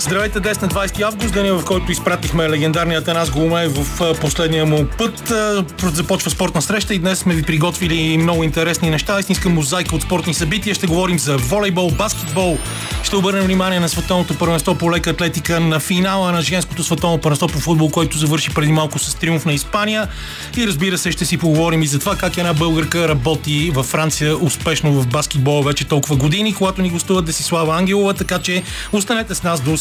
Здравейте, днес на 20 август, деня в който изпратихме легендарния Танас Голумев в последния му път. Започва спортна среща и днес сме ви приготвили много интересни неща. Истинска мозайка от спортни събития. Ще говорим за волейбол, баскетбол. Ще обърнем внимание на световното първенство по лека атлетика, на финала на женското световно първенство по футбол, който завърши преди малко с триумф на Испания. И разбира се, ще си поговорим и за това как една българка работи във Франция успешно в баскетбол вече толкова години, когато ни гостуват Десислава Ангелова, така че останете с нас до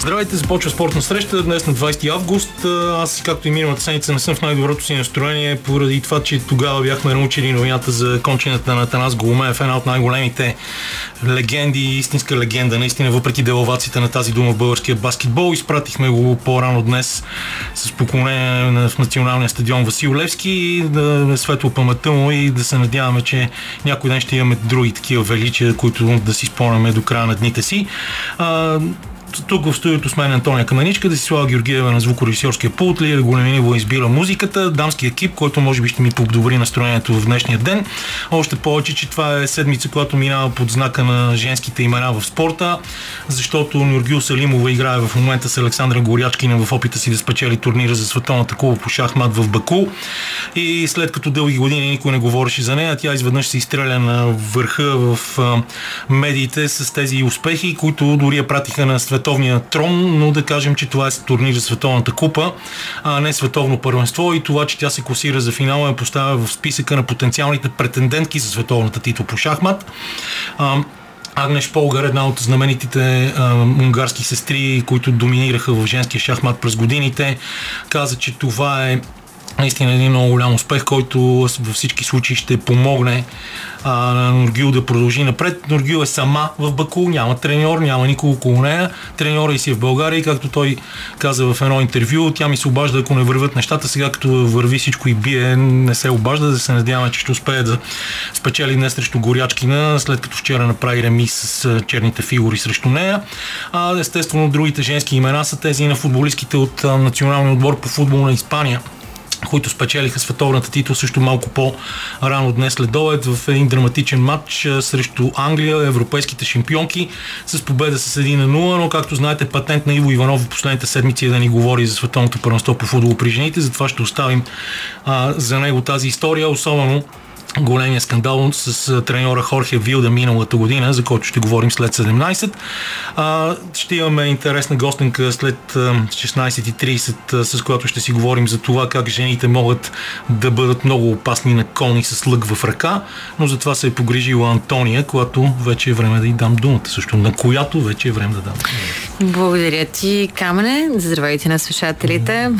Здравейте, започва спортна среща днес на 20 август. Аз, както и миналата седмица, не съм в най-доброто си настроение, поради това, че тогава бяхме научили новината за кончената на Танас Голумеев, една от най-големите легенди, истинска легенда, наистина, въпреки деловацията на тази дума в българския баскетбол. Изпратихме го по-рано днес с поклонение в националния стадион Васил Левски, да е светло паметта му и да се надяваме, че някой ден ще имаме други такива величия, които да си спомняме до края на дните си. Тук в студиото с мен Антония Каменичка, да си слава Георгиева на звукорежисьорския пулт, Лия Големинева избира музиката, дамски екип, който може би ще ми подобри настроението в днешния ден. Още повече, че това е седмица, която минава под знака на женските имена в спорта, защото Нюргил Салимова играе в момента с Александра Горячкина в опита си да спечели турнира за световната куба по шахмат в Баку. И след като дълги години никой не говореше за нея, тя изведнъж се изстреля на върха в медиите с тези успехи, които дори я пратиха на свет световния трон, но да кажем, че това е турнир за световната купа, а не световно първенство и това, че тя се класира за финала е поставя в списъка на потенциалните претендентки за световната титла по шахмат. Агнеш Полгар, една от знаменитите а, унгарски сестри, които доминираха в женския шахмат през годините, каза, че това е наистина един много голям успех, който във всички случаи ще помогне а, на Нургил да продължи напред. Нургил е сама в Баку, няма треньор, няма никого около нея. Треньора и си е в България и както той каза в едно интервю, тя ми се обажда, ако не върват нещата, сега като върви всичко и бие, не се обажда, да се надяваме, че ще успее да спечели днес срещу Горячкина, след като вчера направи ремис с черните фигури срещу нея. А естествено другите женски имена са тези на футболистките от националния отбор по футбол на Испания които спечелиха световната титла също малко по-рано днес след обед в един драматичен матч срещу Англия, европейските шампионки с победа с 1 на 0, но както знаете патент на Иво Иванов в последните седмици е да ни говори за световното първенство по футбол при жените, затова ще оставим а, за него тази история, особено големия скандал с треньора Хорхе Вилда миналата година, за който ще говорим след 17. А, ще имаме интересна гостенка след 16.30, с която ще си говорим за това как жените могат да бъдат много опасни на кони с лък в ръка, но за това се е погрижила Антония, която вече е време да й дам думата, също на която вече е време да дам. Благодаря ти, Камене. Здравейте на слушателите.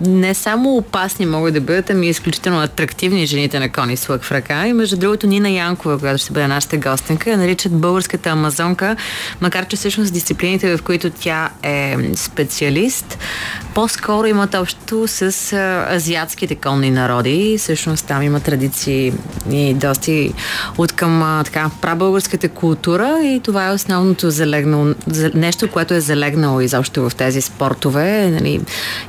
Не само опасни могат да бъдат, ами изключително атрактивни жените на кони с лък в ръка. И между другото Нина Янкова, която ще бъде нашата гостенка, я наричат българската амазонка, макар че всъщност дисциплините, в които тя е специалист, по-скоро имат общо с азиатските конни народи. Всъщност там има традиции и доста от към така прабългарската култура и това е основното залегнало, нещо, което е залегнало изобщо в тези спортове. Нали,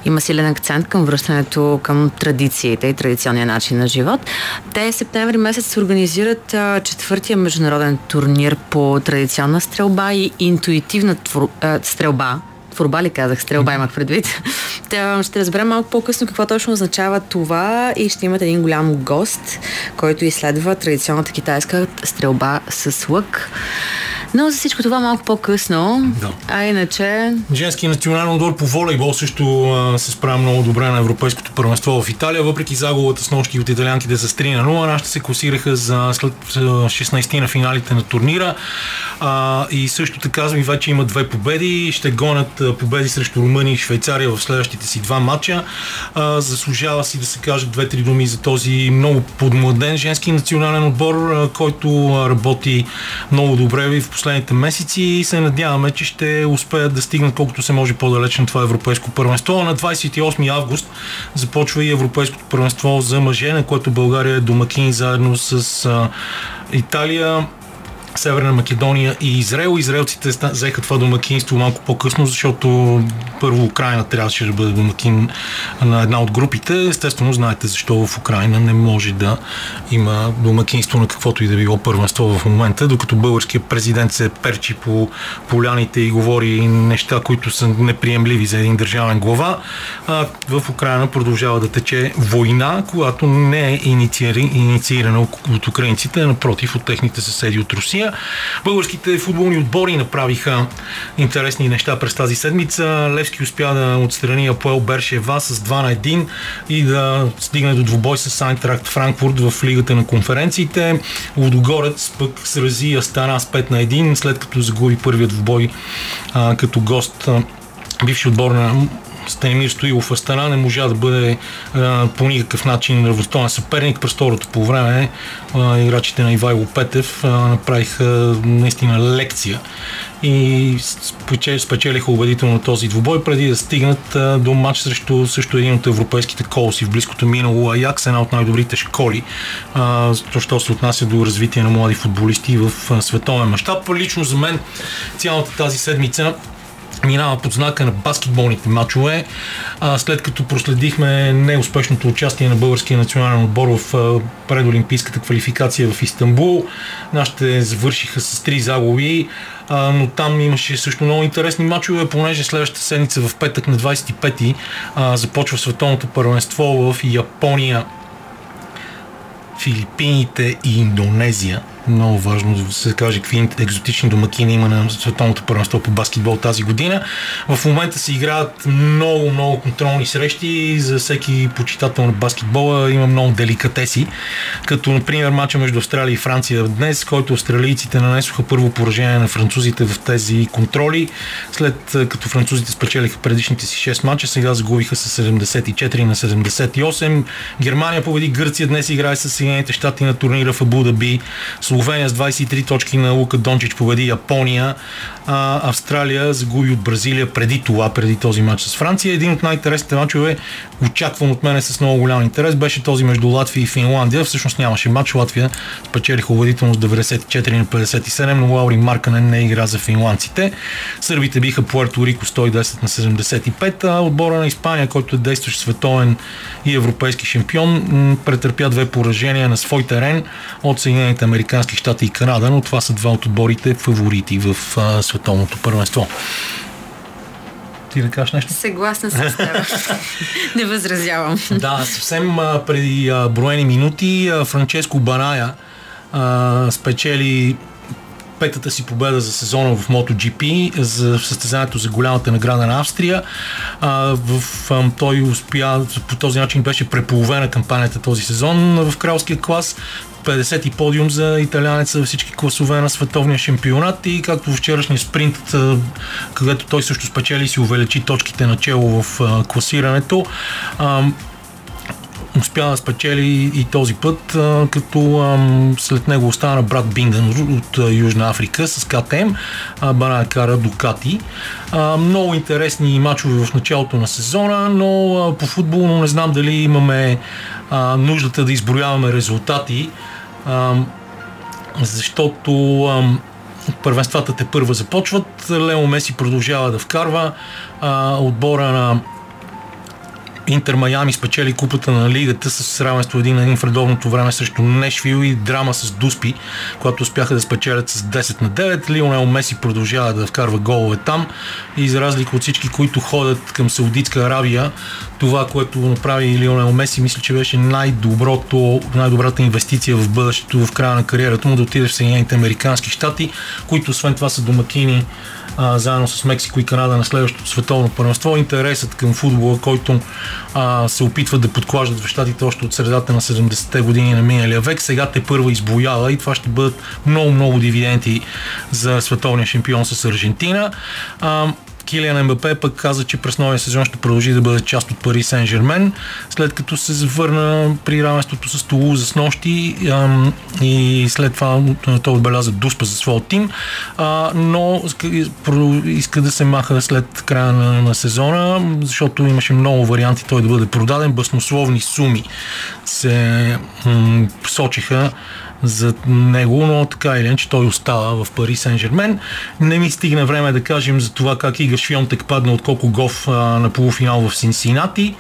има силен акцент към връщането към традициите и традиционния начин на живот. Те септември месец се организират а, четвъртия международен турнир по традиционна стрелба и интуитивна твор, а, стрелба творба ли казах, стрелба имах предвид. Та, ще разберем малко по-късно какво точно означава това и ще имате един голям гост, който изследва традиционната китайска стрелба с лък. Но за всичко това малко по-късно. Да. А иначе... Женски национален отбор по волейбол също а, се справя много добре на Европейското първенство в Италия, въпреки загубата с нощи от италианките с 3 на 0. Нашите се класираха за след 16 на финалите на турнира. А, и също така ми вече има две победи. Ще гонят победи срещу Румъния и Швейцария в следващите си два матча. А, заслужава си да се кажат две-три думи за този много подмладен женски национален отбор, а, който работи много добре в последните месеци и се надяваме, че ще успеят да стигнат колкото се може по-далеч на това европейско първенство. На 28 август започва и европейското първенство за мъже, на което България е домакин заедно с Италия Северна Македония и Израел. Израелците взеха това домакинство малко по-късно, защото първо Украина трябваше да бъде домакин на една от групите. Естествено, знаете защо в Украина не може да има домакинство на каквото и да било първенство в момента, докато българският президент се перчи по поляните и говори неща, които са неприемливи за един държавен глава. А в Украина продължава да тече война, която не е инициирана от украинците, а напротив от техните съседи от Русия. Българските футболни отбори направиха интересни неща през тази седмица. Левски успя да отстрани Апоел Бершева с 2 на 1 и да стигне до двубой с Айнтракт Франкфурт в лигата на конференциите. Лудогорец пък срази Астана с 5 на 1, след като загуби първият двубой а, като гост бивши отбор на Станимир Стоилов Астана не можа да бъде по никакъв начин равностоен съперник. През второто по време играчите на Ивайло Петев направиха наистина лекция и спечелиха убедително този двубой, преди да стигнат до матч срещу също един от европейските колоси в близкото минало Аякс, една от най-добрите школи, а, що се отнася до развитие на млади футболисти в световен мащаб. Лично за мен цялата тази седмица минава под знака на баскетболните матчове. А, след като проследихме неуспешното участие на българския национален отбор в предолимпийската квалификация в Истанбул, нашите завършиха с три загуби, а, но там имаше също много интересни матчове, понеже следващата седмица в петък на 25-ти а, започва световното първенство в Япония, Филипините и Индонезия много важно да се каже какви екзотични домакини има на световното първенство по баскетбол тази година. В момента се играят много, много контролни срещи за всеки почитател на баскетбола. Има много деликатеси, като например матча между Австралия и Франция днес, който австралийците нанесоха първо поражение на французите в тези контроли. След като французите спечелиха предишните си 6 мача, сега загубиха с 74 на 78. Германия победи Гърция, днес играе с Съединените щати на турнира в Абу Даби. Словения с 23 точки на Лука Дончич победи Япония. А, Австралия загуби от Бразилия преди това, преди този матч с Франция. Един от най-интересните матчове, очакван от мене с много голям интерес, беше този между Латвия и Финландия. Всъщност нямаше матч. Латвия спечелиха убедително с 94 на 57, но Лаури Марканен не игра за финландците. Сърбите биха Пуерто Рико 110 на 75, а отбора на Испания, който е действащ световен и европейски шампион, претърпя две поражения на свой терен от Съединените Американски щати и Канада, но това са два от отборите фаворити в а, световното първенство. Ти да кажеш нещо? Съгласна с теб. Не възразявам. Да, съвсем а, преди а, броени минути а, Франческо Барая а, спечели петата си победа за сезона в MotoGP, за състезанието за голямата награда на Австрия. А, в, а, той успя, по този начин беше преполовена кампанията този сезон в кралския клас. 50 и подиум за италянеца във всички класове на световния шампионат и както вчерашния спринт, където той също спечели и си увеличи точките начало в класирането, успя да спечели и този път, като след него остана брат Бинден от Южна Африка с КТМ, Бана кара Дукати. Много интересни мачове в началото на сезона, но по футбол не знам дали имаме нуждата да изброяваме резултати, а, защото а, първенствата те първа започват. Лео Меси продължава да вкарва а, отбора на Интер Майами спечели купата на лигата с равенство един на един в редовното време срещу Нешвил и драма с Дуспи, когато успяха да спечелят с 10 на 9. Лионел Меси продължава да вкарва голове там и за разлика от всички, които ходят към Саудитска Аравия, това, което направи Лионел Меси, мисля, че беше най-доброто, най-добрата инвестиция в бъдещето в края на кариерата му да отиде в Съединените Американски щати, които освен това са домакини а, заедно с Мексико и Канада на следващото световно първенство. Интересът към футбола, който а, се опитва да подклаждат в щатите още от средата на 70-те години на миналия век, сега те първа избоява и това ще бъдат много-много дивиденти за световния шампион с Аржентина. А, Килиан МБП пък каза, че през новия сезон ще продължи да бъде част от Пари Сен Жермен, след като се завърна при равенството с Тулуза с нощи и след това той отбеляза дуспа за своя тим, но иска да се маха след края на, на сезона, защото имаше много варианти той да бъде продаден, баснословни суми се сочиха за него, но така или иначе той остава в Пари Сен-Жермен. Не ми стигна време да кажем за това как Швионтек падна от колко Гоф а, на полуфинал в Синсинати.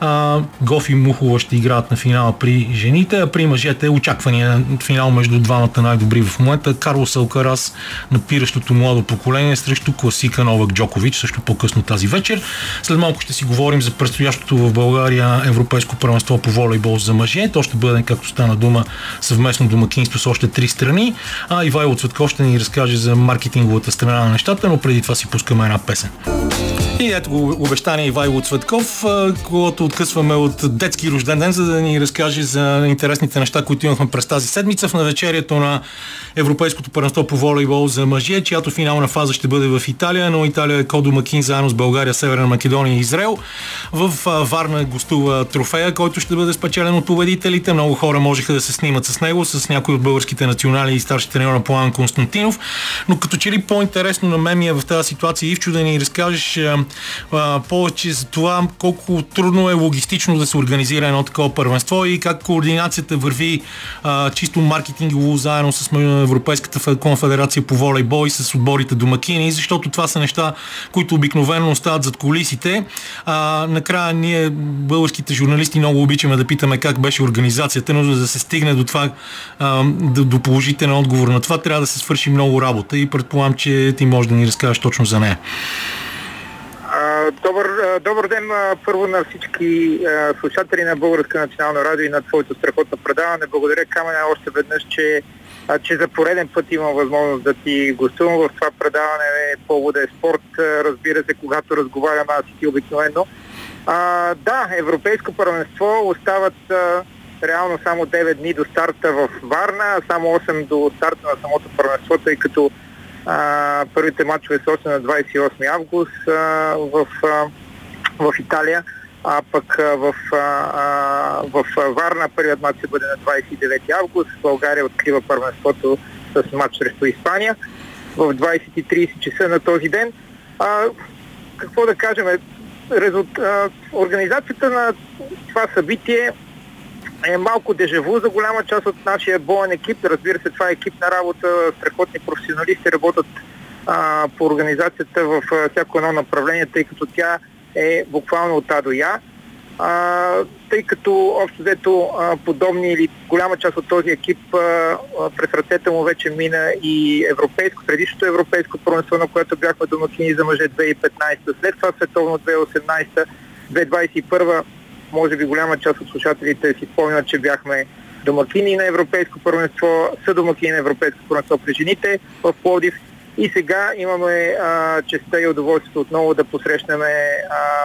А, Гоф и Мухова ще играят на финала при жените, а при мъжете очаквания финал между двамата най-добри в момента. Карлос Алкарас, напиращото младо поколение срещу класика Новак Джокович, също по-късно тази вечер. След малко ще си говорим за предстоящото в България Европейско първенство по волейбол за мъже. То ще бъде, както стана дума, съвместно домакинство с още три страни. А Ивайло Цветков ще ни разкаже за маркетинговата страна на нещата, но преди това си пускаме една песен. Jackson. И ето го обещание Ивайло Цветков, когато откъсваме от детски рожден ден, за да ни разкаже за интересните неща, които имахме през тази седмица в навечерието на Европейското първенство по волейбол за мъже, чиято финална фаза ще бъде в Италия, но Италия е кодомакин заедно с България, Северна Македония и Израел. В Варна гостува трофея, който ще бъде спечелен от победителите. Много хора можеха да се снимат с него, с някои от българските национали и старши треньор на План Константинов. Но като че ли по-интересно на мен ми е в тази ситуация, Ивчо, да ни разкажеш а, повече за това колко трудно е логистично да се организира едно такова първенство и как координацията върви а, чисто маркетингово заедно с Европейската конфедерация по волейбол и с отборите домакини, защото това са неща, които обикновено остават зад колисите. А, накрая ние, българските журналисти, много обичаме да питаме как беше организацията, но за да се стигне до това, а, до положителен отговор на това, трябва да се свърши много работа и предполагам, че ти можеш да ни разкажеш точно за нея. Добър, добър ден първо на всички слушатели на Българска национална радио и на твоето страхотно предаване. Благодаря Каменя още веднъж, че, че за пореден път имам възможност да ти гостувам в това предаване. Повода е спорт, разбира се, когато разговарям аз и ти обикновено. А, да, Европейско първенство остават а, реално само 9 дни до старта в Варна, само 8 до старта на самото първенство, тъй като а, първите матчове са още на 28 август а, в, а, в Италия, а пък а, в, а, в Варна първият матч ще бъде на 29 август. България открива първенството с матч срещу Испания в 20.30 часа на този ден. А, какво да кажем? Резулт... Организацията на това събитие е малко дежаву за голяма част от нашия боен екип. Разбира се, това е екип на работа, страхотни професионалисти работят а, по организацията в а, всяко едно направление, тъй като тя е буквално от А до Я. А, тъй като общо взето подобни или голяма част от този екип а, през ръцете му вече мина и европейско, предишното европейско първенство, на което бяхме домакини за мъже 2015, след това световно 2018, 2021 може би голяма част от слушателите си спомнят, че бяхме домакини на Европейско първенство, са домакини на Европейско първенство при жените в Плодив. И сега имаме а, честа и удоволствието отново да посрещнем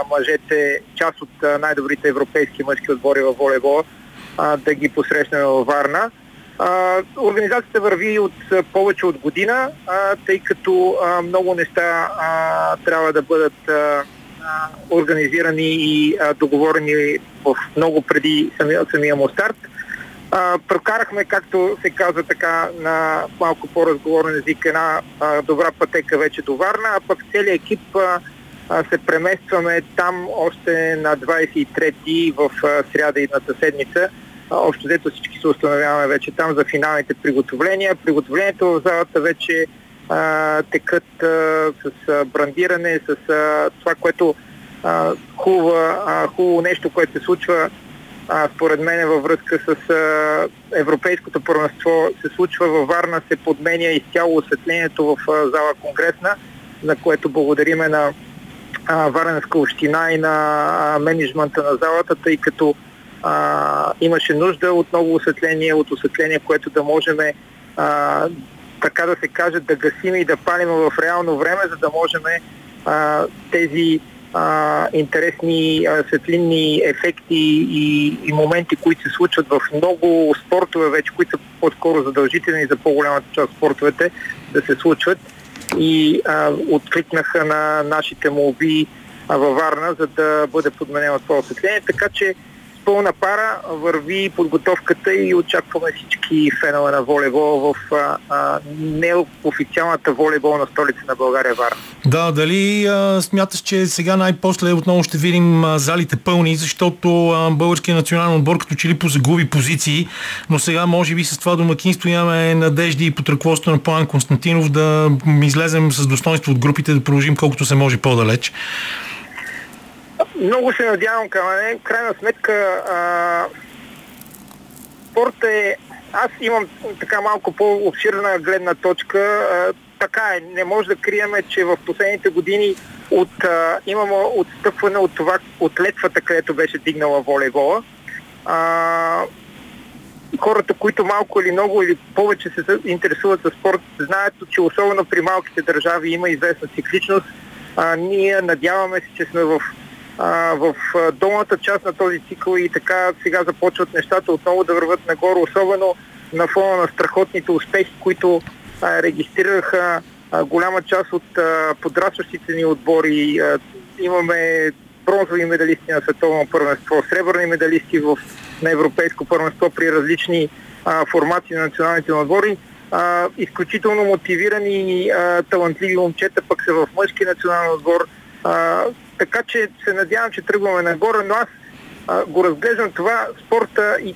мъжете, част от а, най-добрите европейски мъжки отбори в волейбола, а, да ги посрещнем във Варна. А, организацията върви от а, повече от година, а, тъй като а, много неща а, трябва да бъдат а, организирани и а, договорени в много преди самия, самия му старт. А, прокарахме, както се казва така на малко по-разговорен език, една а, добра пътека вече до Варна, а пък целият екип а, а, се преместваме там още на 23-ти в а, сряда едната седмица. А, общо взето всички се установяваме вече там за финалните приготовления. Приготовлението в залата вече а, текат а, с брандиране, с а, това, което а, хубава, а, хубаво нещо, което се случва а, според мен във връзка с а, Европейското първенство се случва във Варна, се подменя изцяло осветлението в а, зала Конгресна, за което благодариме на а, Варненска община и на а, менеджмента на залата, тъй като а, имаше нужда от ново осветление, от осветление, което да можем а, така да се каже, да гасим и да палим в реално време, за да можем а, тези а, интересни а, светлинни ефекти и, и моменти, които се случват в много спортове вече, които са по-скоро задължителни за по-голямата част от спортовете да се случват. И а, откликнаха на нашите молби във Варна, за да бъде подменено това осветление. Така че пълна пара върви подготовката и очакваме всички фенове на волейбол в а, а, неофициалната волейболна столица на България Вара. Да, дали а, смяташ, че сега най-после отново ще видим а, залите пълни, защото а, българският национален отбор като че ли позагуби позиции, но сега може би с това домакинство имаме надежди и под ръководството на План Константинов да излезем с достоинство от групите, да продължим колкото се може по-далеч. Много се надявам, Камане. В крайна сметка а, спорт е... Аз имам така малко по-обширна гледна точка. А, така е, не може да криеме, че в последните години от, а, имаме отстъпване от това, от летвата, където беше дигнала волейбола. А, хората, които малко или много или повече се интересуват за спорт, знаят, че особено при малките държави има известна цикличност. А, ние надяваме се, че сме в а, в долната част на този цикъл и така сега започват нещата отново да върват нагоре, особено на фона на страхотните успехи, които а, регистрираха а, голяма част от а, подрастващите ни отбори. А, имаме бронзови медалисти на световно първенство, сребърни медалисти в, на европейско първенство при различни а, формации на националните отбори. А, изключително мотивирани и талантливи момчета пък са в мъжки национален отбор. А, така че се надявам, че тръгваме нагоре, но аз а, го разглеждам това спорта и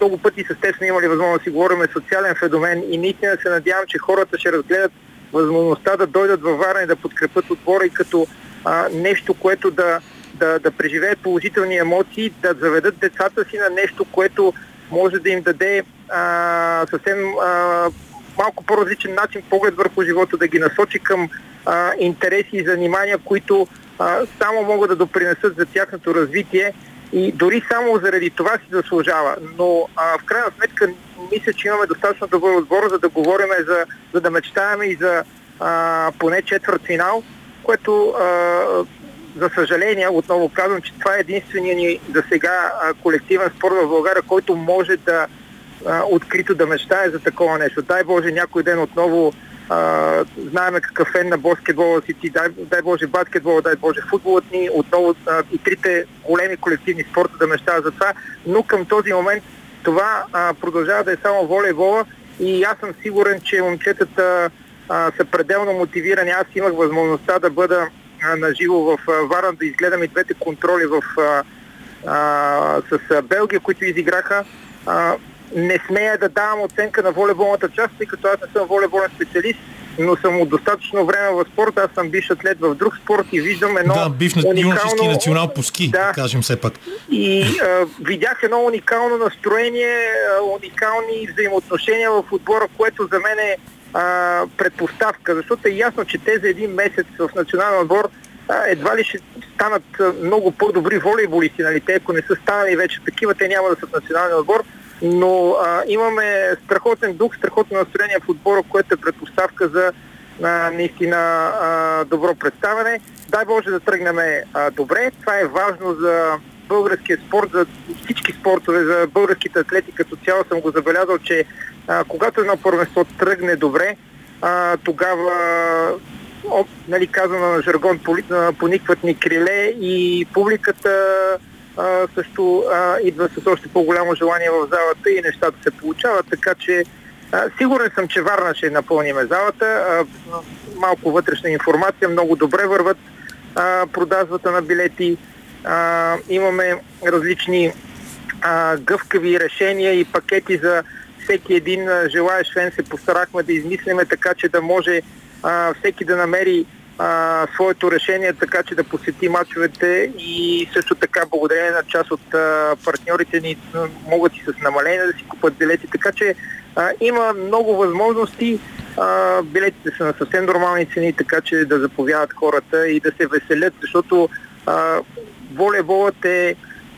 много пъти с теб сме имали възможност да си говорим социален феномен и наистина се надявам, че хората ще разгледат възможността да дойдат във Варна и да подкрепят отбора и като а, нещо, което да, да, да преживеят положителни емоции, да заведат децата си на нещо, което може да им даде а, съвсем а, малко по-различен начин поглед върху живота, да ги насочи към а, интереси и занимания, които а, само могат да допринесат за тяхното развитие и дори само заради това си заслужава. Но а, в крайна сметка мисля, че имаме достатъчно добър отбор, за да говорим, за, за да мечтаем и за а, поне четвърт финал, което а, за съжаление, отново казвам, че това е единствения ни за сега а, колективен спорт в България, който може да а, открито да мечтае за такова нещо. Дай Боже някой ден отново знаеме какъв е на баскетбола си ти, дай, дай Боже баскетбола, дай Боже футболът ни, отново а, и трите големи колективни спорта да мечтават за това, но към този момент това а, продължава да е само волейбола и аз съм сигурен, че момчетата а, са пределно мотивирани. Аз имах възможността да бъда а, наживо в а, Варна, да изгледам и двете контроли в, а, а, с а, Белгия, които изиграха. А, не смея да давам оценка на волейболната част, тъй като аз не съм волейболен специалист, но съм от достатъчно време в спорта. Аз съм биш атлет в друг спорт и виждам едно Да, бив на уникално... национал по ски, да, кажем все пак. И а, видях едно уникално настроение, уникални взаимоотношения в отбора, което за мен е а, предпоставка, защото е ясно, че те за един месец в национален отбор едва ли ще станат много по-добри волейболисти, нали? Те, ако не са станали вече такива, те няма да са в национален отбор но а, имаме страхотен дух, страхотно настроение в отбора, което е предпоставка за а, наистина а, добро представяне. Дай Боже да тръгнем а, добре. Това е важно за българския спорт, за всички спортове, за българските атлети като цяло съм го забелязал, че а, когато едно първенство тръгне добре, а, тогава нали, казано на жаргон, поникват ни криле и публиката а, също а, идва с още по-голямо желание в залата и нещата се получават, така че а, сигурен съм, че Варна ще напълниме залата. А, малко вътрешна информация, много добре върват а, продажбата на билети. А, имаме различни а, гъвкави решения и пакети за всеки един желаящ член се постарахме да измислиме така, че да може а, всеки да намери своето решение, така че да посети мачовете и също така благодарение на част от а, партньорите ни могат и с намаление да си купат билети, така че а, има много възможности. А, билетите са на съвсем нормални цени, така че да заповядат хората и да се веселят, защото а, волейболът е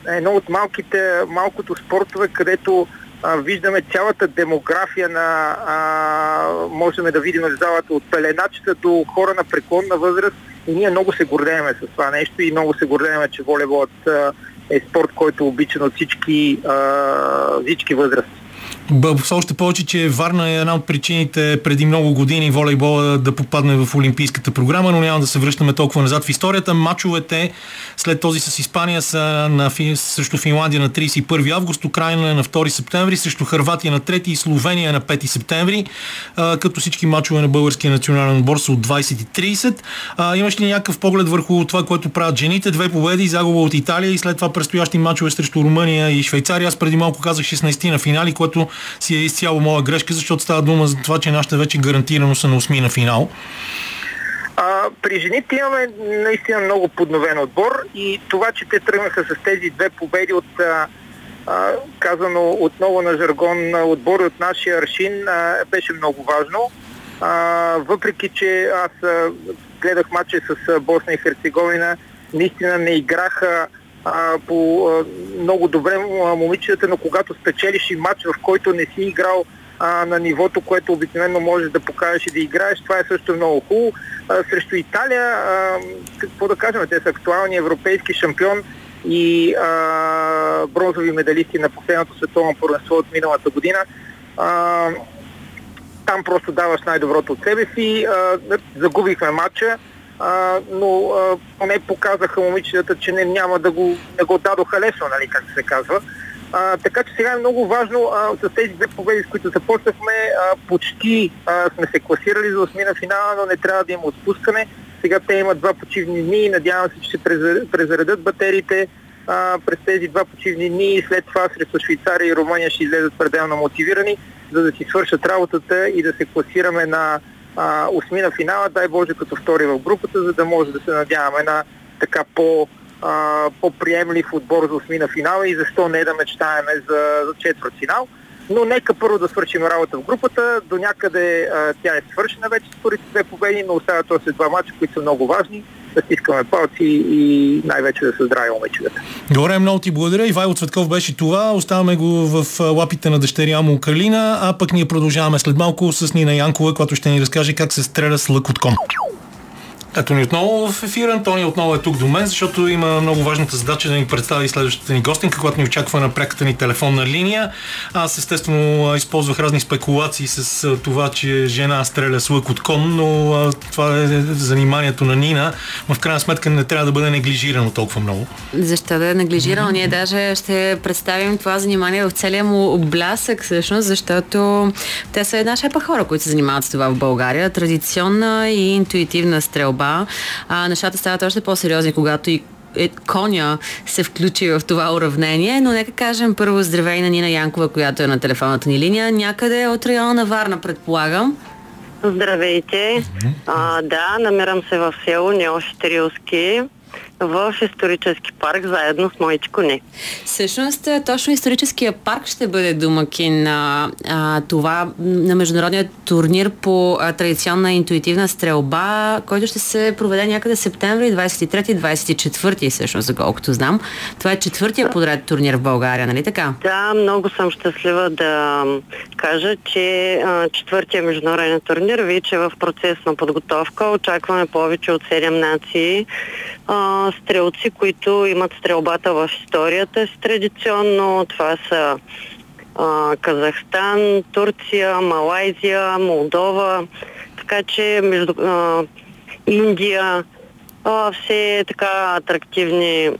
едно от малките, малкото спортове, където виждаме цялата демография на, а, можем да видим в залата от пеленачета до хора на преклонна възраст и ние много се гордееме с това нещо и много се гордееме, че волейболът е спорт, който е обичан от всички, а, всички възрасти. Още повече, че Варна е една от причините преди много години волейбола да попадне в Олимпийската програма, но няма да се връщаме толкова назад в историята. Мачовете след този с Испания са на, срещу Финландия на 31 август, Украина е на 2 септември, срещу Харватия на 3 и Словения на 5 септември, като всички мачове на българския национален отбор са от 20 30. имаш ли някакъв поглед върху това, което правят жените? Две победи, загуба от Италия и след това предстоящи мачове срещу Румъния и Швейцария. Аз преди малко казах 16 на финали, което си е изцяло моя грешка, защото става дума за това, че нашите вече гарантирано са на 8 на финал. А, при жените имаме наистина много подновен отбор и това, че те тръгнаха с тези две победи от а, казано отново на жаргон отбори от нашия аршин, а, беше много важно. А, въпреки, че аз а, гледах матча с а, Босна и Херцеговина, наистина не играха а, по а, много добре момичетата, но когато спечелиш и матч, в който не си играл а, на нивото, което обикновено можеш да покажеш и да играеш, това е също много хубаво. Срещу Италия, а, какво да кажем, те са актуални европейски шампион и а, бронзови медалисти на последното световно първенство от миналата година. А, там просто даваш най-доброто от себе си. А, загубихме матча а, но а, поне показаха момичетата, че не, няма да го, не го дадоха лесно, нали, как се казва. А, така че сега е много важно а, с тези две победи, с които започнахме, а, почти а, сме се класирали за осмина финала, но не трябва да има отпускане. Сега те имат два почивни дни и надявам се, че ще презаредат батериите а, през тези два почивни дни и след това срещу Швейцария и Румъния ще излезат пределно мотивирани, за да си свършат работата и да се класираме на а, осмина финала, дай Боже като втори в групата, за да може да се надяваме на така по, а, по-приемлив отбор за осмина финала и защо не да мечтаеме за, за четвърт финал. Но нека първо да свършим работа в групата. До някъде а, тя е свършена вече според две победи, но остават още два мача, които са много важни да стискаме палци и най-вече да се здрави момичетата. Добре, много ти благодаря. Ивайло Цветков беше това. Оставаме го в лапите на дъщеря му Калина, а пък ние продължаваме след малко с Нина Янкова, която ще ни разкаже как се стреля с лък от кон. Ето ни отново в ефир. Антони отново е тук до мен, защото има много важната задача да ни представи следващата ни гостинка, която ни очаква на пряката ни телефонна линия. Аз естествено използвах разни спекулации с това, че жена стреля с лък от кон, но това е заниманието на Нина, но в крайна сметка не трябва да бъде неглижирано толкова много. Защо да е неглижирано? Ние даже ще представим това занимание в целия му блясък, всъщност, защото те са една шепа хора, които се занимават с това в България. Традиционна и интуитивна стрелба борба, а, нещата стават още по-сериозни, когато и е, коня се включи в това уравнение, но нека кажем първо здравей на Нина Янкова, която е на телефонната ни линия, някъде от района на Варна, предполагам. Здравейте. А, да, намирам се в село Неофитерилски в исторически парк заедно с моите коне. Всъщност, точно историческия парк ще бъде домакин на а, това на международния турнир по а, традиционна интуитивна стрелба, който ще се проведе някъде септември 23-24 всъщност, за колкото знам. Това е четвъртия подред турнир в България, нали така? Да, много съм щастлива да кажа, че а, четвъртия международен турнир вече е в процес на подготовка. Очакваме повече от 7 нации а, стрелци, които имат стрелбата в историята си традиционно. Това са а, Казахстан, Турция, Малайзия, Молдова, така че между а, Индия, а, все така атрактивни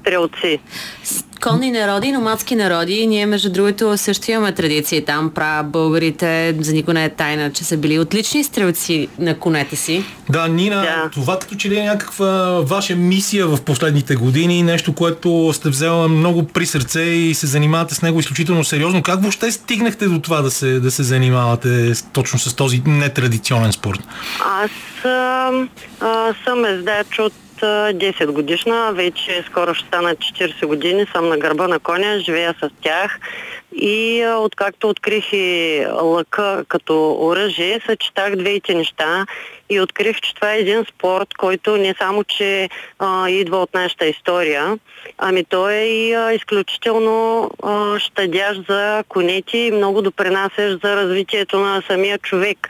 стрелци конни народи, номадски народи. Ние, между другото, също имаме традиции там. Пра българите, за никой не е тайна, че са били отлични стрелци на конете си. Да, Нина, да. това като че ли е някаква ваша мисия в последните години, нещо, което сте взела много при сърце и се занимавате с него изключително сериозно. Как въобще стигнахте до това да се, да се занимавате точно с този нетрадиционен спорт? Аз а, а, съм ездач от 10 годишна, вече скоро ще стана 40 години, съм на гърба на коня, живея с тях и откакто открих и лъка като оръжие, съчетах двете неща и открих, че това е един спорт, който не само, че а, идва от нашата история, ами той е и а, изключително а, щадящ за конети и много допринасящ за развитието на самия човек.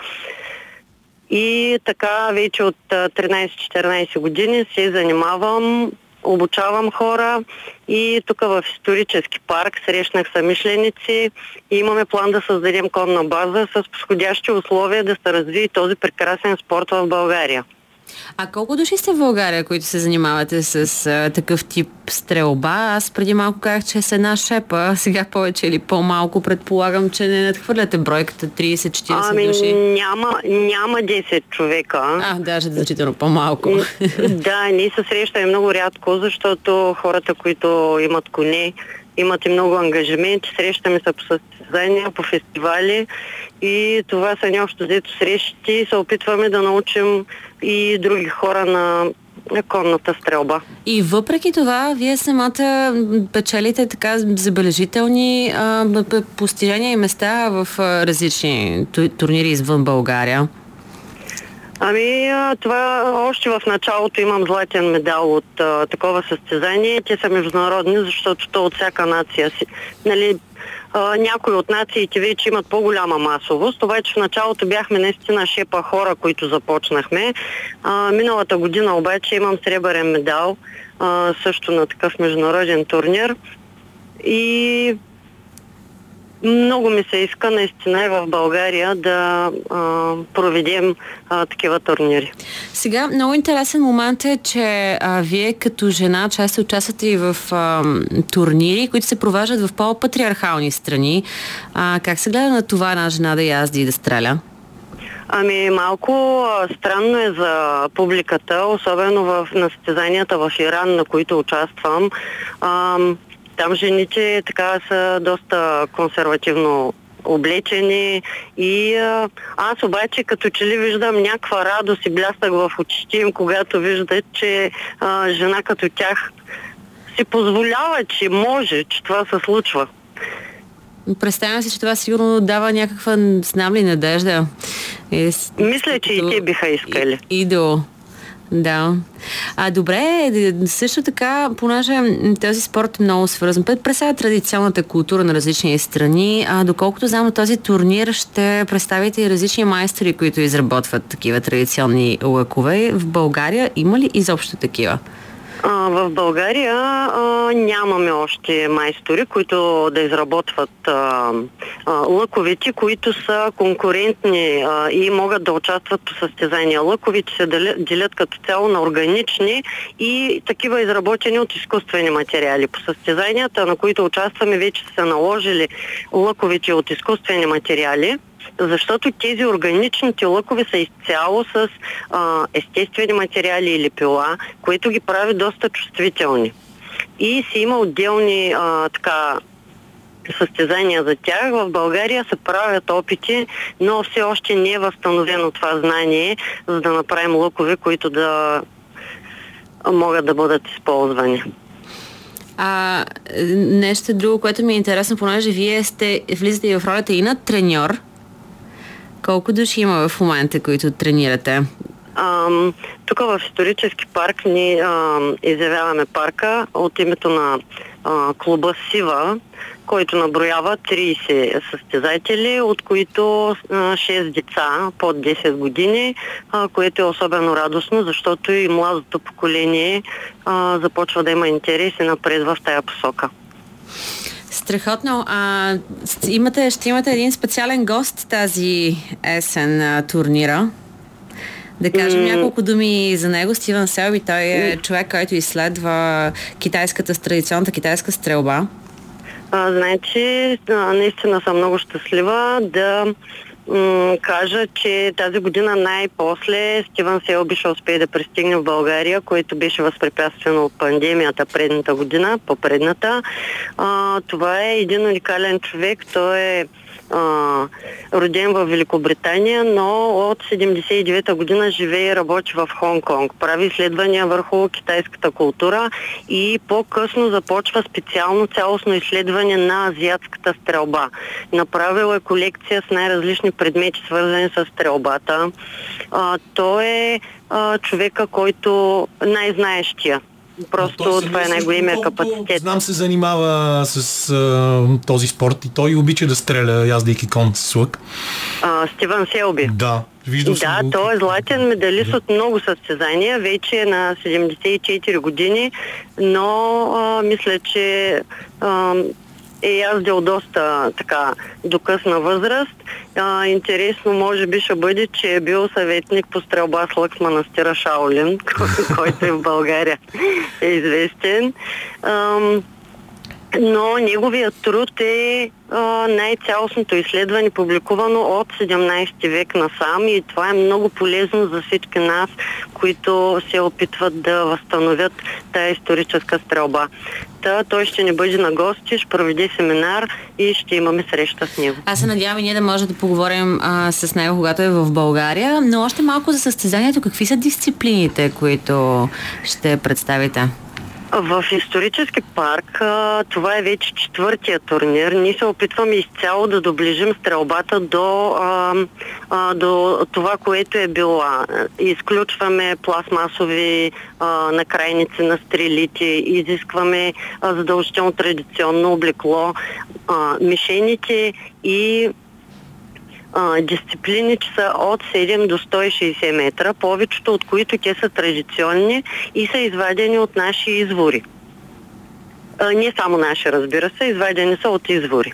И така вече от 13-14 години се занимавам обучавам хора и тук в исторически парк срещнах самишленици и имаме план да създадем конна база с подходящи условия да се развие този прекрасен спорт в България. А колко души сте в България, които се занимавате с а, такъв тип стрелба? Аз преди малко казах, че с една шепа, сега повече или по-малко предполагам, че не надхвърляте бройката 30-40 ами, души. Няма, няма 10 човека. А, даже значително по-малко. да, ние се срещаме много рядко, защото хората, които имат коне, имат и много ангажименти, срещаме се по състезания, по фестивали и това са някои взето срещи и се опитваме да научим и други хора на конната стрелба. И въпреки това, вие самата печелите така забележителни а, постижения и места в а, различни турнири извън България. Ами, това още в началото имам златен медал от а, такова състезание. Те са международни, защото то от всяка нация си. Нали, а, някои от нациите вече имат по-голяма масовост. Това, че в началото бяхме наистина шепа хора, които започнахме. А, миналата година обаче имам сребърен медал а, също на такъв международен турнир. И много ми се иска наистина и в България да а, проведем а, такива турнири. Сега много интересен момент е, че а, вие като жена често участвате и в а, турнири, които се провеждат в по-патриархални страни. А, как се гледа на това една жена да язди и да стреля? Ами малко странно е за публиката, особено в настезанията в Иран, на които участвам. А, там жените така са доста консервативно облечени и а, аз обаче като че ли виждам някаква радост и блясък в очите им, когато виждат, че а, жена като тях си позволява, че може, че това се случва. Представям се, че това сигурно дава някаква, знам ли, надежда. Е, Мисля, че и те биха искали. Идол. Да. А добре, също така, понеже този спорт е много свързан, представя традиционната култура на различни страни, а доколкото знам на този турнир ще представите и различни майстори, които изработват такива традиционни лъкове. В България има ли изобщо такива? А, в България а, нямаме още майстори, които да изработват а, а, лъковите, които са конкурентни а, и могат да участват по състезания. Лъковите се делят като цяло на органични и такива изработени от изкуствени материали. По състезанията, на които участваме, вече са наложили лъковите от изкуствени материали защото тези органичните лъкове са изцяло с а, естествени материали или пила, което ги прави доста чувствителни. И си има отделни а, така състезания за тях. В България се правят опити, но все още не е възстановено това знание, за да направим лъкове, които да могат да бъдат използвани. А нещо друго, което ми е интересно, понеже вие сте, влизате в ролята и на треньор, колко души има в момента, които тренирате? Тук в исторически парк ни ам, изявяваме парка от името на а, клуба Сива, който наброява 30 състезатели, от които 6 деца под 10 години, а, което е особено радостно, защото и младото поколение а, започва да има интерес и напред в тая посока. Страхотно. А, имате, ще имате един специален гост тази есен турнира. Да кажем mm. няколко думи за него. Стивен Селби, той е mm. човек, който изследва китайската, традиционната китайска стрелба. А, значи, наистина съм много щастлива да м- кажа, че тази година най-после Стивън Селби ще успее да пристигне в България, което беше възпрепятствено от пандемията предната година, по-предната. А, това е един уникален човек. Той е а, роден в Великобритания, но от 79-та година живее и работи в Хонг-Конг. Прави изследвания върху китайската култура и по-късно започва специално цялостно изследване на азиатската стрелба. Направил е колекция с най-различни предмети, свързани с стрелбата. А, той е а, човека, който най-знаещия Просто това е най-големия капацитет. Знам се занимава с а, този спорт и той обича да стреля, яздейки кон с лък. А, Стивън Селби. Да. Виждал Да, го. той е златен медалист от много състезания, вече е на 74 години, но а, мисля, че а, е яздил доста така до късна възраст. А, интересно може би ще бъде, че е бил съветник по стрелба с лък манастира Шаолин, който е в България е известен. Ам, но неговият труд е най-цялостното изследване, публикувано от 17 век насам и това е много полезно за всички нас, които се опитват да възстановят тая историческа стрелба. Та той ще ни бъде на гости, ще проведе семинар и ще имаме среща с него. Аз се надявам и ние да можем да поговорим а, с него, когато е в България, но още малко за състезанието. Какви са дисциплините, които ще представите? В исторически парк това е вече четвъртия турнир. Ние се опитваме изцяло да доближим стрелбата до, а, а, до това, което е била. Изключваме пластмасови накрайници на стрелите, изискваме а, задължително традиционно облекло, а, мишените и а, дисциплини, че са от 7 до 160 метра, повечето от които те са традиционни и са извадени от наши извори. А, не само наши, разбира се, извадени са от извори.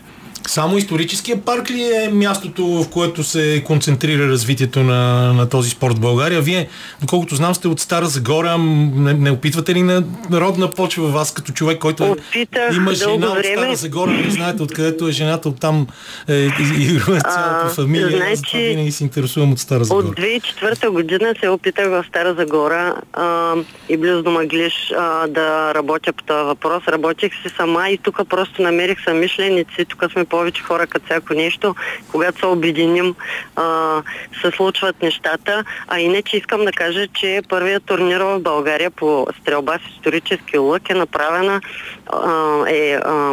Само историческия парк ли е мястото, в което се концентрира развитието на, на този спорт в България? Вие, доколкото знам, сте от Стара Загора. Не, не опитвате ли на народна почва вас като човек, който е, Опитах има жена от. Стара Загора? Не знаете откъдето е жената, оттам е, и, и цялата фамилия. Значи, затова винаги се интересувам от Стара Загора. От 2004 година се опитах в Стара Загора а, и близо до Мъглиш а, да работя по този въпрос. Работех си сама и тук просто намерих самишленици. Тук сме повече хора като всяко нещо. Когато се обединим, а, се случват нещата. А иначе искам да кажа, че първият турнир в България по стрелба с исторически лък е направена а, е а,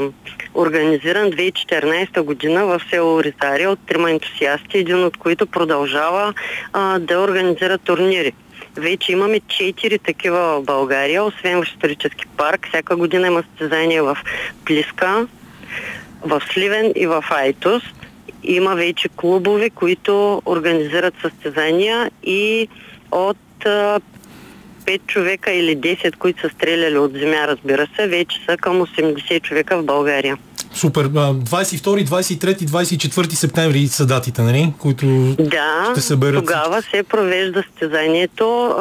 организиран 2014 година в село Ризари от трима ентусиасти, един от които продължава а, да организира турнири. Вече имаме четири такива в България, освен в исторически парк. Всяка година има състезание в Плиска, в Сливен и в Айтос. Има вече клубове, които организират състезания и от а, 5 човека или 10, които са стреляли от земя, разбира се, вече са към 80 човека в България. Супер. А, 22, 23, 24 септември са датите, нали? Които Да, ще съберат тогава се провежда състезанието.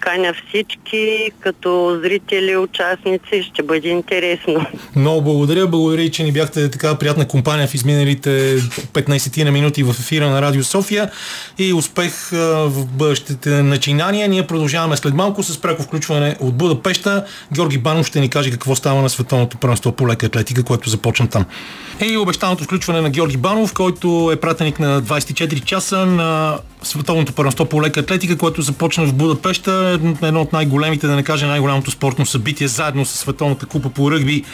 Каня всички като зрители, участници. Ще бъде интересно. Много благодаря. Благодаря че ни бяхте така приятна компания в изминалите 15 на минути в ефира на Радио София и успех в бъдещите начинания. Ние продължаваме след малко с пряко включване от Будапешта. Георги Банов ще ни каже какво става на световното първенство по лека атлетика, което започна там. И обещаното включване на Георги Банов, който е пратеник на 24 часа на световното първенство по лека атлетика, което започна в Будапешта. Едно от най-големите, да не кажа най-голямото спортно събитие, заедно с Световната купа по ръгби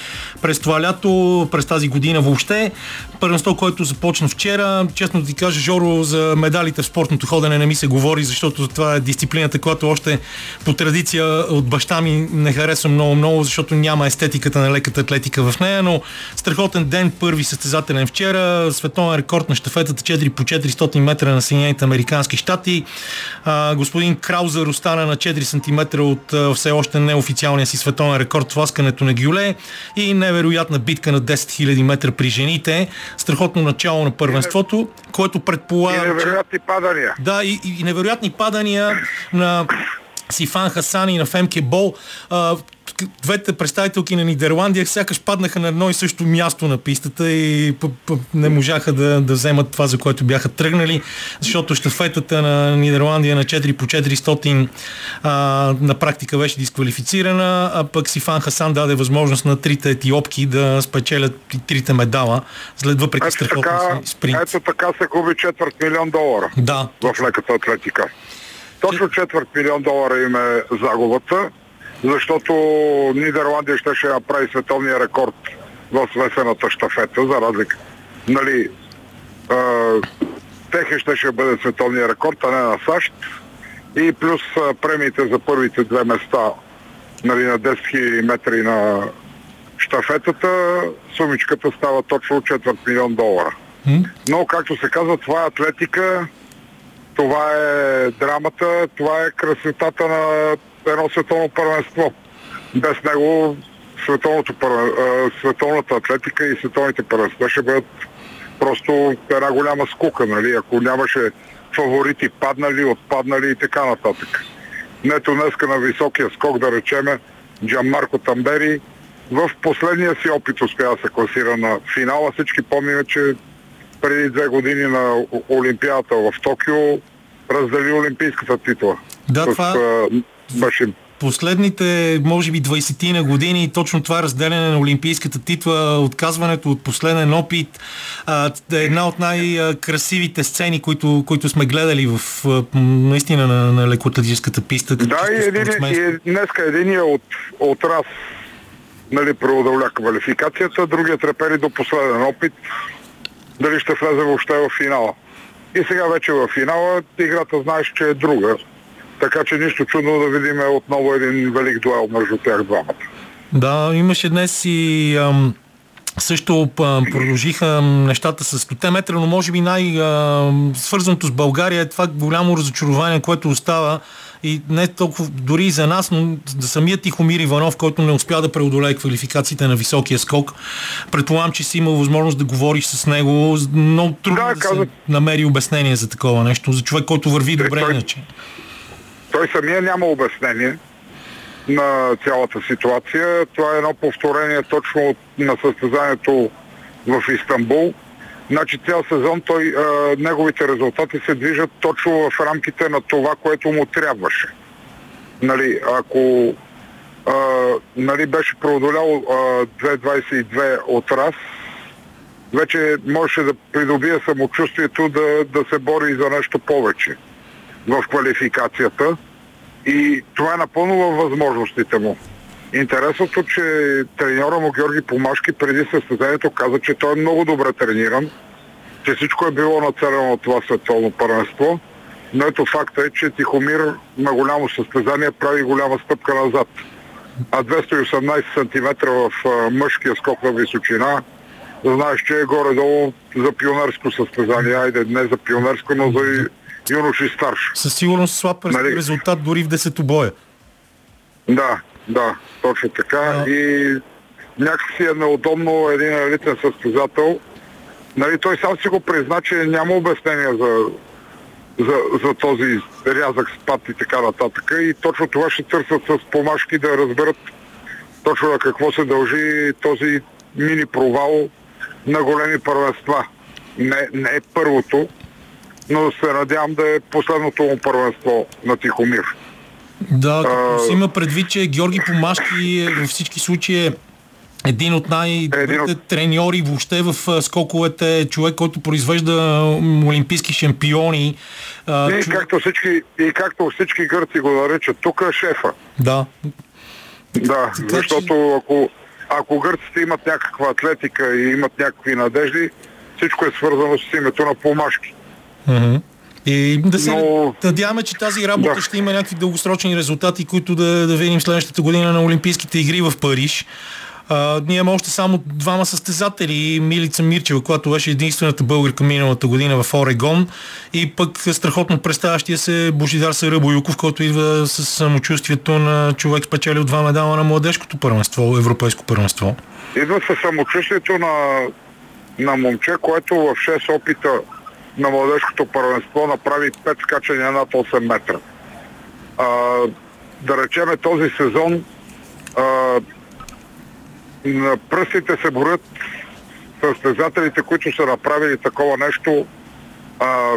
през това лято, през тази година въобще. Първенство, което започна вчера. Честно да ти кажа, Жоро, за медалите в спортното ходене не ми се говори, защото това е дисциплината, която още по традиция от баща ми не харесвам много-много, защото няма естетиката на леката атлетика в нея, но страхотен ден, първи състезателен вчера, световен рекорд на щафетата 4 по 400 метра на Съединените Американски щати. Господин Краузер остана на 4 см от все още неофициалния си световен рекорд в ласкането на гюле и невероятна битка на 10 000 метра при жените. Страхотно начало на първенството, което И предполага... че- невероятни падания. да, и, и невероятни падания на Сифан Хасан и на Фемке Бол. А, двете представителки на Нидерландия сякаш паднаха на едно и също място на пистата и не можаха да, да вземат това, за което бяха тръгнали, защото щафетата на Нидерландия на 4 по 400 а, на практика беше дисквалифицирана, а пък Сифан Хасан даде възможност на трите етиопки да спечелят трите медала, след въпреки страхотния спринт. ето така се губи четвърт милион долара Да, в леката атлетика. Точно четвърт милион долара им е загубата, защото Нидерландия ще ще направи световния рекорд в смесената щафета, за разлика. Нали, а, техен ще ще бъде световния рекорд, а не на САЩ. И плюс а, премиите за първите две места нали, на 10 000 метри на щафетата, сумичката става точно четвърт милион долара. Но, както се казва, това е атлетика Това е драмата, това е красотата на едно световно първенство. Без него първен- световната атлетика и световните първенства ще бъдат просто една голяма скука, нали? Ако нямаше фаворити паднали, отпаднали и така нататък. Нето днеска на високия скок, да речеме, Джанмарко Тамбери в последния си опит успя да се класира на финала. Всички помним, че преди две години на Олимпиадата в Токио раздели олимпийската титла. Да, с, това- Башим. Последните, може би, 20 на години, точно това разделяне на олимпийската титла, отказването от последен опит, е една от най-красивите сцени, които, които сме гледали в наистина на, на лекоатлетическата писта. като Да, и, един, и днеска единия от, от раз нали, преодоля квалификацията, другият трепери до последен опит дали ще влезе въобще в финала. И сега вече в финала играта знаеш, че е друга. Така че нищо чудно да видим отново един велик дуел между тях двамата. Да, имаше днес и ам, също продължиха нещата с 100 метра, но може би най-свързаното с България е това голямо разочарование, което остава и не толкова дори и за нас, но за самият Тихомир Иванов, който не успя да преодолее квалификациите на високия скок. Предполагам, че си имал възможност да говориш с него. Много трудно Да, да, каза- се намери обяснение за такова нещо, за човек, който върви добре той- иначе. Той самия няма обяснение на цялата ситуация. Това е едно повторение точно на състезанието в Истанбул. Значи цял сезон той, а, неговите резултати се движат точно в рамките на това, което му трябваше. Нали, ако а, нали, беше преодолял а, 2.22 от раз, вече можеше да придобие самочувствието да, да се бори за нещо повече в квалификацията и това е напълно във възможностите му. Интересното, че треньора му Георги Помашки преди състезанието каза, че той е много добре трениран, че всичко е било нацелено от това световно първенство, но ето факта е, че Тихомир на голямо състезание прави голяма стъпка назад. А 218 см в мъжкия скок на височина, знаеш, че е горе-долу за пионерско състезание. Айде, не за пионерско, но за юноши старш. Със сигурност слаб Нали? резултат дори в десетобоя. Да, да, точно така. А. И някакси е неудобно един елитен състезател. Нали, той сам си го призна, че няма обяснение за, за, за този рязък спад и така нататък. И точно това ще търсят с помашки да разберат точно на какво се дължи този мини провал на големи първенства. Не, не е първото, но се надявам да е последното му първенство на Тихомир. Да, като А, се има предвид, че Георги Помашки във всички случаи е един от най-добрите от- треньори въобще в скоковете, човек, който произвежда олимпийски шампиони. И човек- както всички, и както всички гърци го наричат, тук е шефа. Да, Да, че- защото ако, ако гърците имат някаква атлетика и имат някакви надежди, всичко е свързано с името на помашки. И да се Но- надяваме, че тази работа Да. ще има някакви дългосрочни резултати, които да, да видим следващата година на Олимпийските игри в Париж. А, ние имаме още само двама състезатели. Милица Мирчева, която беше единствената българка миналата година в Орегон. И пък страхотно представящия се Божидар Сарабоюков, който идва с самочувствието на човек спечелил два медала на младежкото първенство, европейско първенство. Идва със самочувствието на, на момче, което в 6 опита на младежкото първенство направи 5 скачания над 8 метра. А, да речеме този сезон а, на пръстите се борят състезателите, които са направили такова нещо а,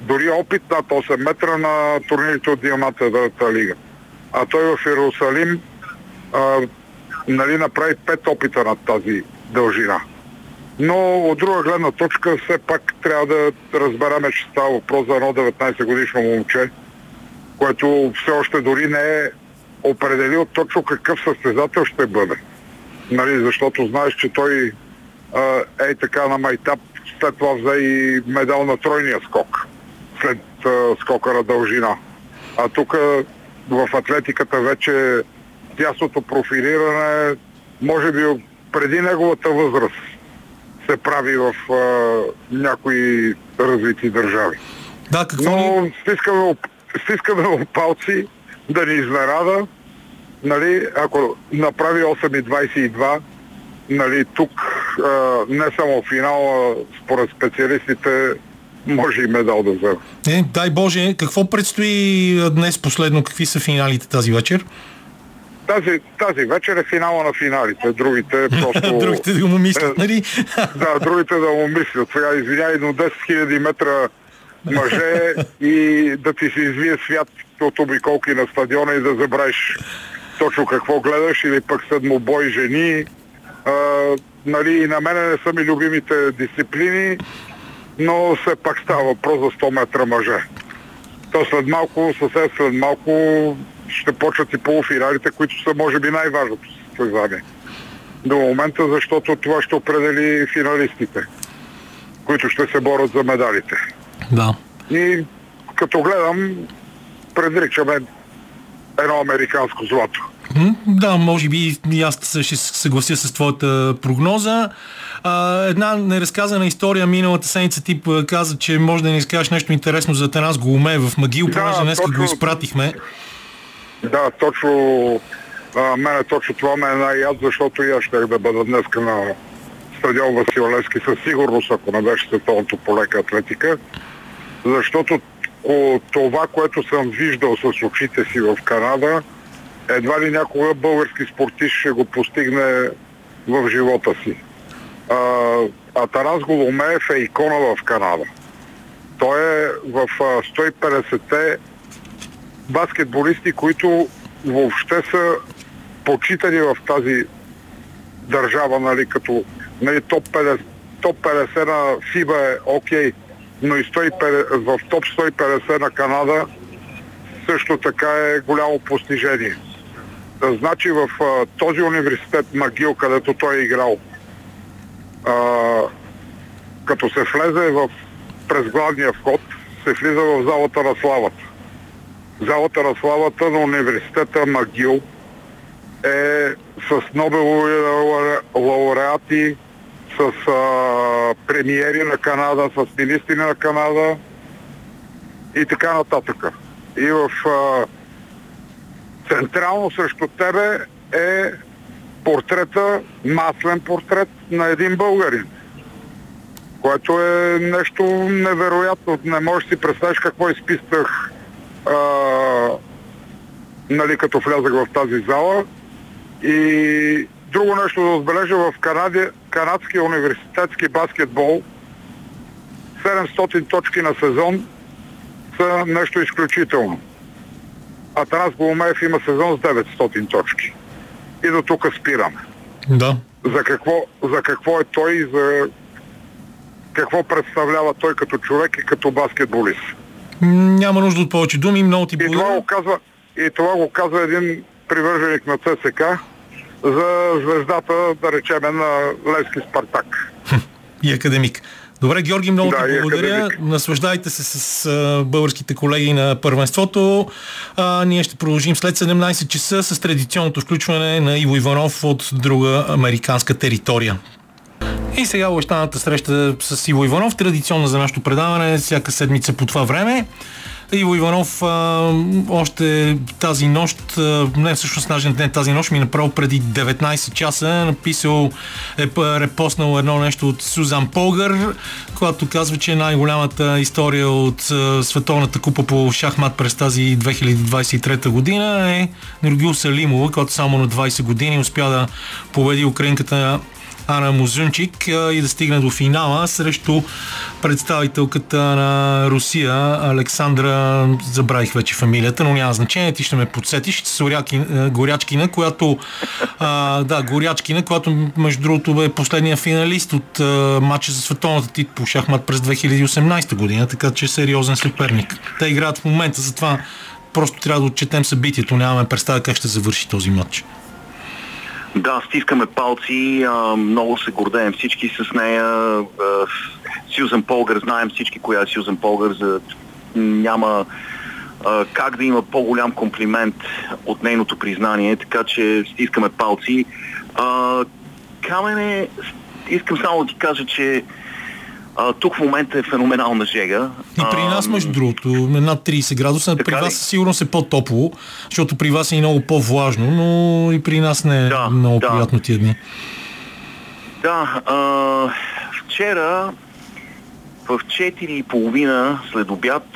дори опит над 8 метра на турнирите от Диамантовата лига. А той в Иерусалим а, нали, направи пет опита на тази дължина. Но от друга гледна точка все пак трябва да разберем, че става въпрос за едно 19 годишно момче, което все още дори не е определил точно какъв състезател ще бъде. Нали, защото знаеш, че той а, е така на майтап, след това взе и медал на тройния скок, след а, скока на дължина. А тук в атлетиката вече тясното профилиране, може би преди неговата възраст се прави в а, някои развити държави. Да, какво. Но стискаме, стискаме палци да ни изненада. Нали, ако направи 8,22, нали, тук а, не само финал, а според специалистите може и медал да вземе. Е, дай Боже, какво предстои днес последно? Какви са финалите тази вечер? Тази, тази вечер е финала на финалите. Другите просто... Другите да го мислят, нали? Да, другите да му мислят. Сега извиняй, но 10 000 метра мъже и да ти се извие свят от обиколки на стадиона и да забравиш точно какво гледаш или пък седмобой жени. А, нали, и на мене не са ми любимите дисциплини, но все пак става въпрос за 100 метра мъже. То след малко, съвсем след малко ще почват и полуфиналите, които са може би най-важното състезание до момента, защото това ще определи финалистите, които ще се борят за медалите. Да. И като гледам, предричаме едно американско злато. Да, може би и аз ще се съглася с твоята прогноза. А, една неразказана история миналата седмица ти а, каза, че може да ни изкажеш нещо интересно за Танас Голуме в Магил, Да, понеже днес го изпратихме. Да, точно а, мене точно това ме е най-яд, защото и аз щях да бъда днес на стадион Васил Левски със сигурност, ако не беше световното по лека атлетика, защото това, което съм виждал с очите си в Канада, едва ли някога български спортист ще го постигне в живота си. А, а Тарас Голомеев е икона в Канада. Той е в а, 150-те баскетболисти, които въобще са почитани в тази държава, нали, като нали, топ, 50, топ 50 на ФИБА е окей, но и 150, в топ 150 на Канада също така е голямо постижение. Значи в а, този университет Магил, където той е играл, а, като се влезе в, през главния вход, се влиза в залата на славата залата на славата на университета Магил е с Нобелови лауре- лауреати, с а, премиери на Канада, с министри на Канада и така нататък. И в а, централно срещу тебе е портрета, маслен портрет на един българин което е нещо невероятно. Не можеш си представиш какво изпистах а, нали, като влязах в тази зала. И друго нещо да отбележа в Канади, Канадския университетски баскетбол 700 точки на сезон са нещо изключително. А Танас Голомеев има сезон с 900 точки. И до тук спираме. Да. За какво, за какво е той и за какво представлява той като човек и като баскетболист. Няма нужда от повече думи, много ти И това благодаря. го казва, и това го казва един привърженик на ЦСК за звездата, да речеме, на Левски Спартак. И академик. Добре, Георги, много Да, ти благодаря. академик. Наслаждайте се с а, българските колеги на първенството. А, ние ще продължим след 17 часа с традиционното включване на Иво Иванов от друга американска територия. И сега обещаната среща с Иво Иванов, традиционна за нашето предаване, всяка седмица по това време. Иво Иванов а, още тази нощ, а, не всъщност даже не тази нощ, ми е направо преди 19 часа, написал, е репостнал едно нещо от Сузан Полгър, която казва, че най-голямата история от а, Световната купа по шахмат през тази 2023 година е Нургил Салимова, която само на 20 години успя да победи украинката Ана Музунчик и да стигне до финала срещу представителката на Русия Александра, забравих вече фамилията, но няма значение, ти ще ме подсетиш, Соряки, Горячкина, която да, Горячкина, която между другото е последния финалист от матча за световната титла по шахмат през 2018 година, така че е сериозен съперник. Те играят в момента, затова просто трябва да отчетем събитието, нямаме представа как ще завърши този матч. Да, стискаме палци, а, много се гордеем всички с нея. А, Сюзан Полгър, знаем всички коя е Сюзан Полгър, за, няма а, как да има по-голям комплимент от нейното признание, така че стискаме палци. А, Камене, искам само да ти кажа, че А, тук в момента е феноменална жега. И при нас, между другото, над 30 градуса. При Така ли? вас със сигурност е по-топло, защото при вас е и много по-влажно, но и при нас не е Да, много да. приятно тия дни. Да, а, вчера в 4.30 след обяд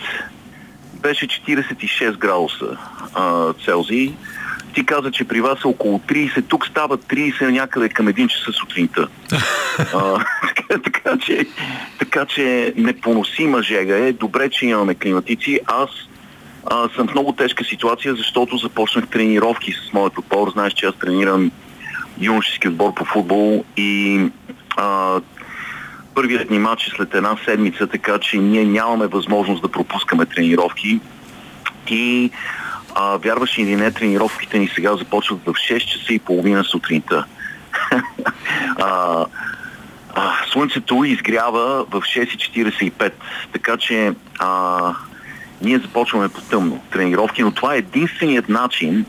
беше 46 градуса а, Целзий. Ти каза, че при вас е около 30, тук става 30 някъде към 1 часа сутринта. а, така, така, че, така че непоносима жега е. Добре, че имаме климатици. Аз а, съм в много тежка ситуация, защото започнах тренировки с моят отбор. Знаеш, че аз тренирам юношески отбор по футбол и а, първият ни матч е след една седмица, така че ние нямаме възможност да пропускаме тренировки и а, вярваш или не, тренировките ни сега започват в 6 часа и половина сутринта. а, а, слънцето изгрява в 6.45, така че а, ние започваме по тъмно тренировки, но това е единственият начин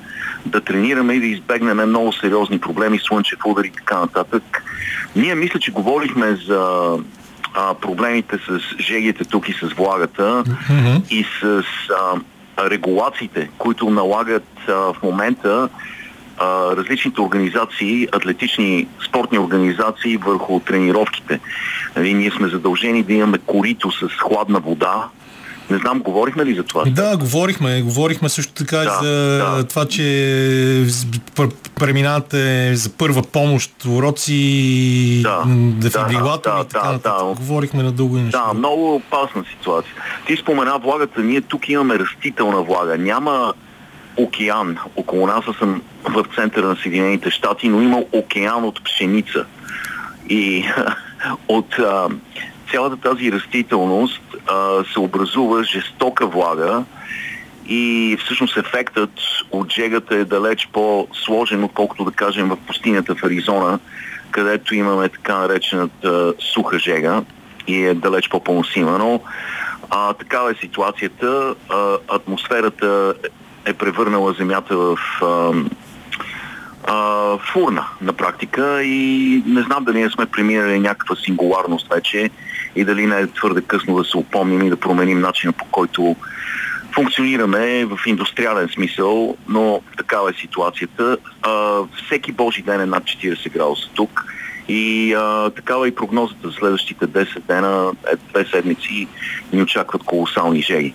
да тренираме и да избегнем много сериозни проблеми, слънчев удар и така нататък. Ние мисля, че говорихме за а, проблемите с жегите тук и с влагата и с а, регулациите, които налагат а, в момента а, различните организации, атлетични спортни организации върху тренировките. Нали, ние сме задължени да имаме корито с хладна вода. Не знам, говорихме ли за това? Да, говорихме. Говорихме също така и Да, за да. това, че преминавате за първа помощ, уроци, Да, дефибрилатори да, и така да, нататък. да. Говорихме на дълго и на Да, много опасна ситуация. Ти спомена влагата, ние тук имаме растителна влага. Няма океан. Около нас съм в центъра на Съединените щати, но има океан от пшеница. И от а, цялата тази растителност а, се образува жестока влага и всъщност ефектът от жегата е далеч по-сложен, отколкото да кажем в пустинята в Аризона, където имаме така наречената суха жега и е далеч по-поносима. Но а, такава е ситуацията. А, атмосферата е превърнала Земята в а, а, фурна на практика и не знам дали не сме преминали някаква сингуларност вече и дали не е твърде късно да се упомним и да променим начина по който функционираме в индустриален смисъл, но такава е ситуацията. А, всеки божи ден е над 40 градуса тук и а, такава е и прогнозата за следващите 10 дена, е, две седмици ни очакват колосални жеги.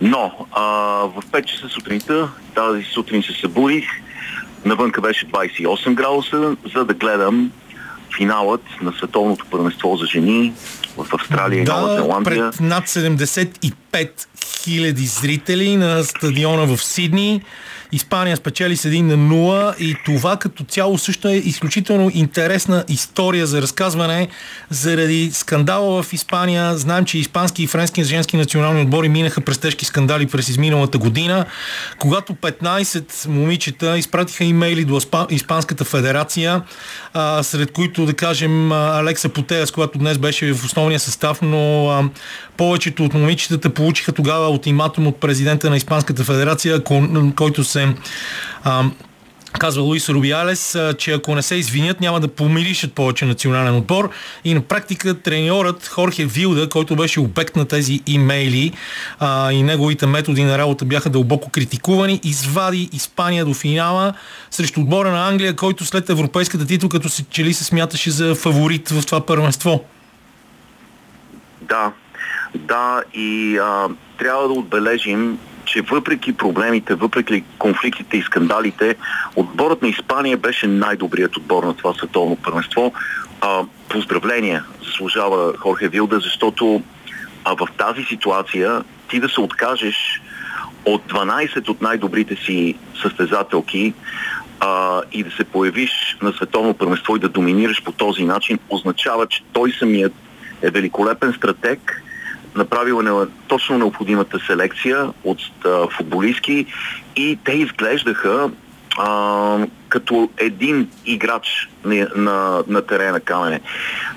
Но а, в 5 часа сутринта, тази сутрин се събудих, навънка беше 28 градуса, за да гледам финалът на световното първенство за жени в Австралия и Нова Да, Зеландия. пред над 75 хиляди зрители на стадиона в Сидни. Испания спечели с 1 на 0 и това като цяло също е изключително интересна история за разказване заради скандала в Испания. Знаем, че испански и френски женски национални отбори минаха през тежки скандали през изминалата година, когато 15 момичета изпратиха имейли до Испа- Испанската федерация, а, сред които да кажем Алекса Потея, с която днес беше в основния състав, но а, повечето от момичетата получиха тогава ултиматум от президента на Испанската федерация, ко- който се а, казва Луис Рубиалес, че ако не се извинят, няма да помиришат повече национален отбор. И на практика треньорът Хорхе Вилда, който беше обект на тези имейли а, и неговите методи на работа бяха дълбоко критикувани, извади Испания до финала срещу отбора на Англия, който след европейската титул като се чели се смяташе за фаворит в това първенство. Да, да и а, трябва да отбележим, че въпреки проблемите, въпреки конфликтите и скандалите, отборът на Испания беше най-добрият отбор на това световно първенство. А, поздравления заслужава Хорхе Вилда, защото а, в тази ситуация ти да се откажеш от 12 от най-добрите си състезателки а, и да се появиш на световно първенство и да доминираш по този начин, означава, че той самият е великолепен стратег, направил е точно необходимата селекция от а, футболистки и те изглеждаха а, като един играч на, на, на терена Камене.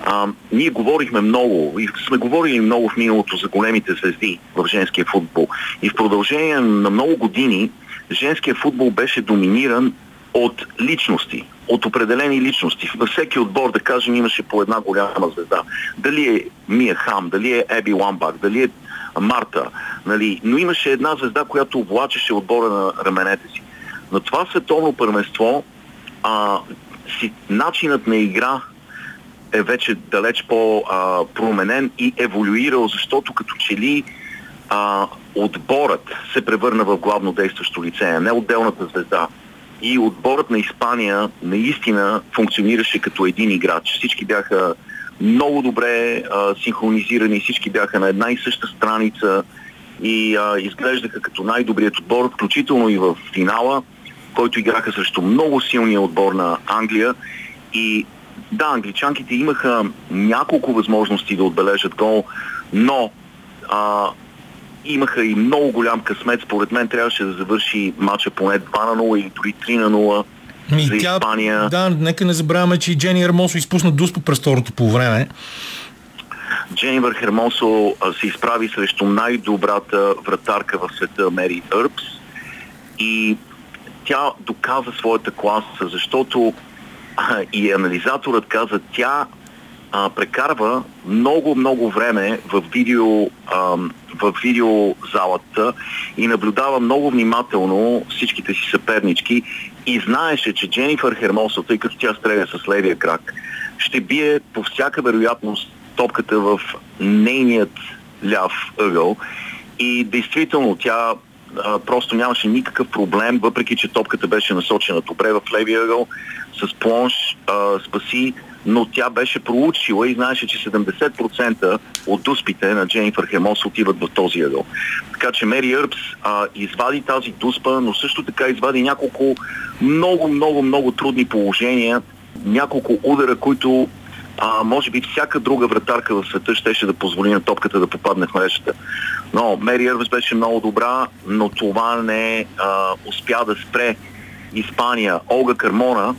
А, ние говорихме много и сме говорили много в миналото за големите звезди в женския футбол. И в продължение на много години женския футбол беше доминиран от личности, от определени личности. Във всеки отбор, да кажем, имаше по една голяма звезда. Дали е Мия Хам, дали е Еби Ламбак, дали е Марта, нали? но имаше една звезда, която влачеше отбора на раменете си. На това световно първенство а, си, начинът на игра е вече далеч по-променен и еволюирал, защото като че ли а, отборът се превърна в главно действащо лице, а не отделната звезда. И отборът на Испания наистина функционираше като един играч. Всички бяха много добре а, синхронизирани, всички бяха на една и съща страница и а, изглеждаха като най-добрият отбор, включително и в финала, който играха срещу много силния отбор на Англия. И да, англичанките имаха няколко възможности да отбележат гол, но а, имаха и много голям късмет. Според мен трябваше да завърши матча поне 2 на 0 или дори 3 на 0 Ми, за тя, Испания. да, нека не забравяме, че и Джени Ермосо изпусна дуспо през второто по време. Дженивър Хермосо се изправи срещу най-добрата вратарка в света МериЪрбс и тя доказа своята класа, защото а, и анализаторът каза, тя а, прекарва много, много време в видео, в видеозалата и наблюдава много внимателно всичките си съпернички и знаеше, че Дженифър Хермосо, тъй като тя стреля с левия крак, ще бие по всяка вероятност топката в нейният ляв ъгъл. И действително тя а, просто нямаше никакъв проблем, въпреки че топката беше насочена добре в левия ъгъл, с плонш а, спаси, но тя беше проучила и знаеше, че 70% от дуспите на Дженнифър Хемос отиват в този ъгъл. Така че МериЪрбс а, извади тази дуспа, но също така извади няколко много, много, много трудни положения, няколко удара, които а, може би всяка друга вратарка в света щеше да позволи на топката да попадне в мрежата. Но Мери Ервес беше много добра, но това не а, успя да спре Испания. Олга Кармона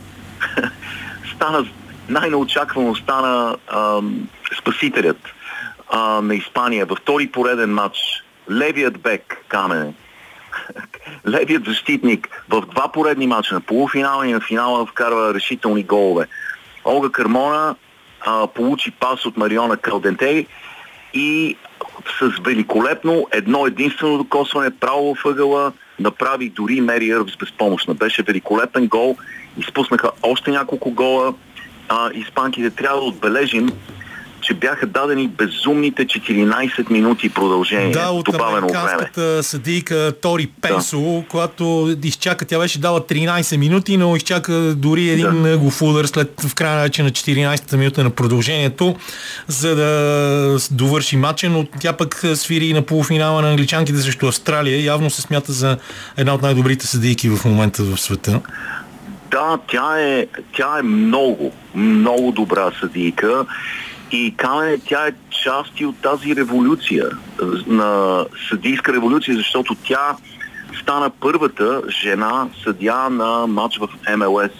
стана най-неочаквано стана а, спасителят а, на Испания във втори пореден матч. Левият бек Камене. Левият защитник в два поредни матча на полуфинала и на финала вкарва решителни голове. Олга Кармона а, получи пас от Мариона Калдентей и с великолепно едно единствено докосване право в ъгъла направи дори МериЪрбс безпомощна. Беше великолепен гол. Изпуснаха още няколко гола. А, испанките трябва да отбележим, че бяха дадени безумните 14 минути продължение. Да, от американската съдийка Тори Пенсо, да. която изчака, тя беше дала 13 минути, но изчака дори един да. ъгов удар след в края вече на 14-та минута на продължението, за да довърши матча, но тя пък свири на полуфинала на англичанките срещу Австралия. Явно се смята за една от най-добрите съдийки в момента в света. Да, тя е, тя е много, много добра съдийка и Камене, тя е част и от тази революция, на съдийска революция, защото тя стана първата жена съдия на матч в МЛС,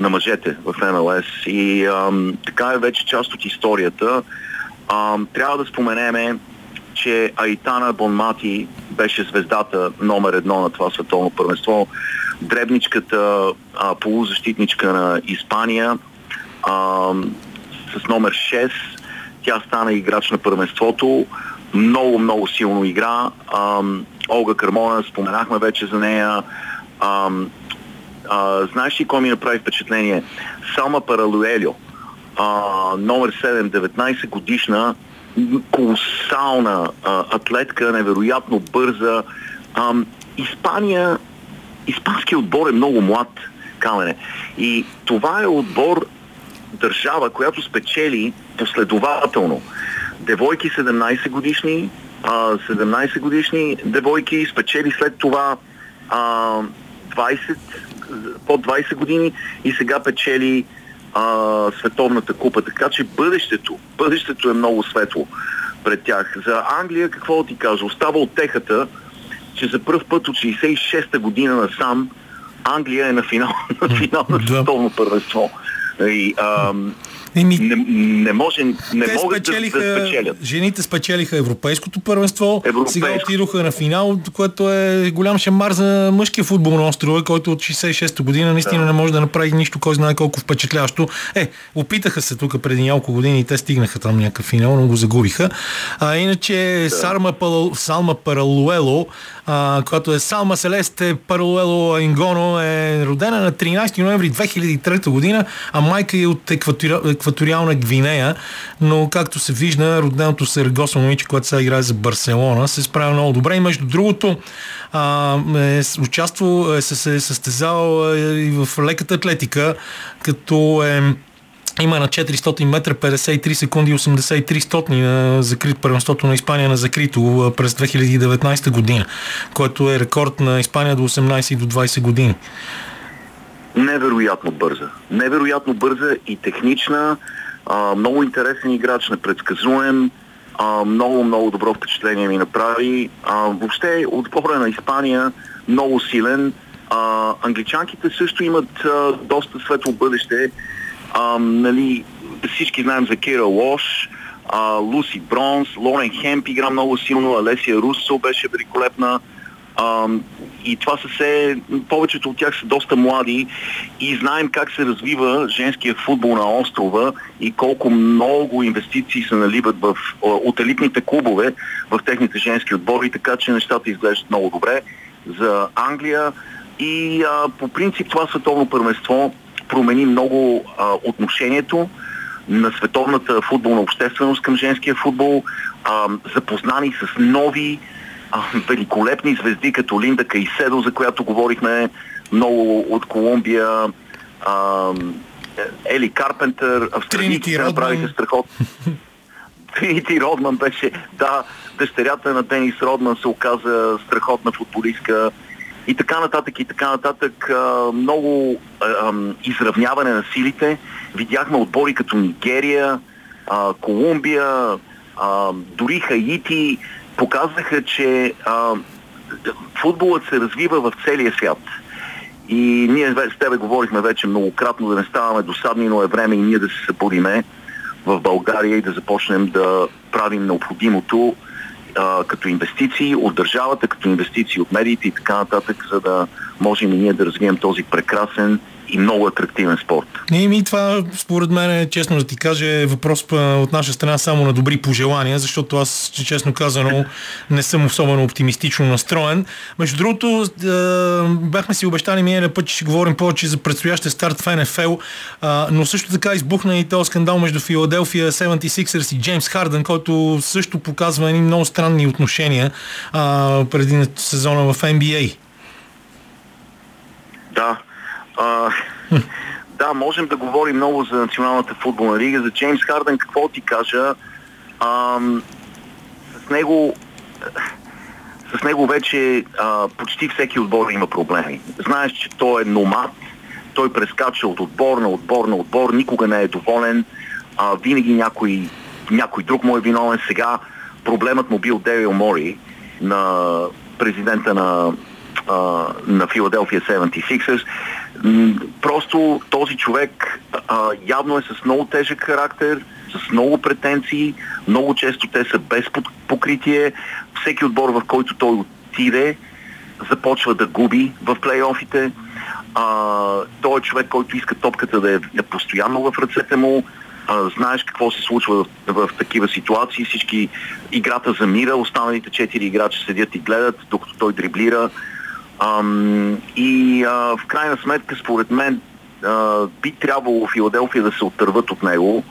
на мъжете в МЛС. И ам, така е вече част от историята. Ам, трябва да споменеме, че Айтана Бонмати беше звездата номер едно на това световно първенство. Дребничката а, полузащитничка на Испания. Ам, с номер 6. Тя стана играч на първенството. Много, много силно игра. Ам, Олга Кармона, споменахме вече за нея. Ам, а, знаеш ли кой ми направи впечатление? Салма Паралуелио, а, номер 7, 19 годишна, колосална а, атлетка, невероятно бърза. Ам, Испания, испанският отбор е много млад, Камене. И това е отбор, държава, която спечели последователно девойки 17 годишни, а, 17 годишни девойки, спечели след това а, 20, под 20 години и сега печели световната купа. Така че бъдещето, бъдещето е много светло пред тях. За Англия какво ти кажа? Остава отехата, че за първ път от 66-та година насам Англия е на финал на, финал на световно първенство. И, ам, Еми, не, не, може, не те могат да, да спечелят. жените спечелиха европейското първенство, Европейско. сега отидоха на финал, което е голям шамар за мъжкия футбол на острова, който от 66-та година наистина Да. не може да направи нищо, кой знае колко впечатляващо. Е, опитаха се тук преди няколко години и те стигнаха там някакъв финал, но го загубиха. А иначе Сарма Пала- Салма Паралуело, а, която е Салма Селесте Паралуело Ингоно, е родена на 13 ноември 2003 година, а майка е от екватори... екваториална Гвинея, но както се вижда, роденото Сарагоса момиче, което сега играе за Барселона, се справя много добре. И между другото а, е участвал, е, се, се е състезал е, и в леката атлетика, като е има на 400 метра 53 секунди и 83 стотни на закрит първенството на Испания на закрито през 2019 година, което е рекорд на Испания до 18 и до 20 години. Невероятно бърза. Невероятно бърза и технична. А, много интересен играч, непредсказуем. А, много, много добро впечатление ми направи. А, въобще отбора на Испания много силен. А, англичанките също имат а, доста светло бъдеще. А, нали, всички знаем за Кира Лош, а, Луси Бронс, Лорен Хемп игра много силно, Алесия Руссо беше великолепна. А, и това са все, повечето от тях са доста млади и знаем как се развива женския футбол на острова и колко много инвестиции се наливат в, от елитните клубове в техните женски отбори, така че нещата изглеждат много добре за Англия и а, по принцип това световно първенство промени много а, отношението на световната футболна общественост към женския футбол, а, запознани с нови а, великолепни звезди, като Линда Кайседо, за която говорихме много от Колумбия, а, Ели Карпентър, австралийците направиха страхотно. Тринити Родман беше, да, дъщерята на Денис Родман се оказа страхотна футболистка и така нататък, и така нататък. Много изравняване на силите. Видяхме отбори като Нигерия, Колумбия, дори Хаити показаха, че футболът се развива в целия свят. И ние с тебе говорихме вече многократно да не ставаме досадни, но е време и ние да се събудиме в България и да започнем да правим необходимото като инвестиции от държавата, като инвестиции от медиите и така нататък, за да можем и ние да развием този прекрасен и много атрактивен спорт. И ми това, според мен, честно да ти кажа, е въпрос от наша страна само на добри пожелания, защото аз, че честно казано, не съм особено оптимистично настроен. Между другото, бяхме си обещали миналия път, че ще говорим повече за предстоящия старт в НФЛ, но също така избухна и този скандал между Филаделфия 76ers и Джеймс Харден, който също показва едни много странни отношения преди сезона в NBA. А, да, можем да говорим много за Националната футболна лига, за Джеймс Харден, какво ти кажа. Ам, с него с него вече а, почти всеки отбор има проблеми. Знаеш, че той е номад, той прескача от отбор на отбор на отбор, никога не е доволен, а, винаги някой, някой друг му е виновен. Сега проблемът му бил Девил Мори на президента на, а, на Филаделфия 76ers. Просто този човек а, явно е с много тежък характер, с много претенции, много често те са без покритие. Всеки отбор, в който той отиде, започва да губи в плейофите. А, той е човек, който иска топката да е, е постоянно в ръцете му. А, знаеш какво се случва в, в такива ситуации. Всички играта замира, останалите четири играчи седят и гледат, докато той дриблира. Ам, и а, в крайна сметка, според мен, а, би трябвало Филаделфия да се отърват от него.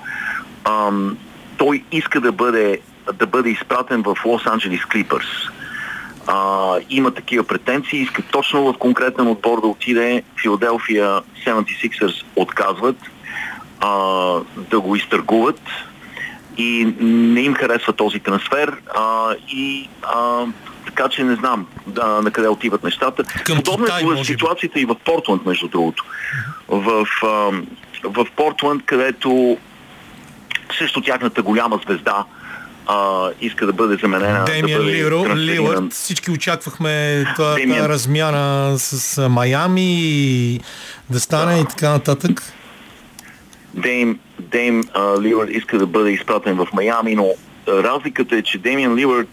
Ам, той иска да бъде, да бъде изпратен в Лос Анджелис Клипърс. Има такива претенции, иска точно в конкретен отбор да отиде. Филаделфия 76ers отказват а, да го изтъргуват и не им харесва този трансфер а, и а, така че не знам да, на къде отиват нещата. Към Подобно Китай, е може ситуацията и в Портланд, между другото. В, а, в Портланд, където също тяхната голяма звезда а, иска да бъде заменена. Демиан да Лиро. Лилърд, всички очаквахме това Демиан. размяна с а, Майами и да стане и така нататък. Дейм, Дейм а, Лилард иска да бъде изпратен в Майами, но разликата е, че Демиан Лилард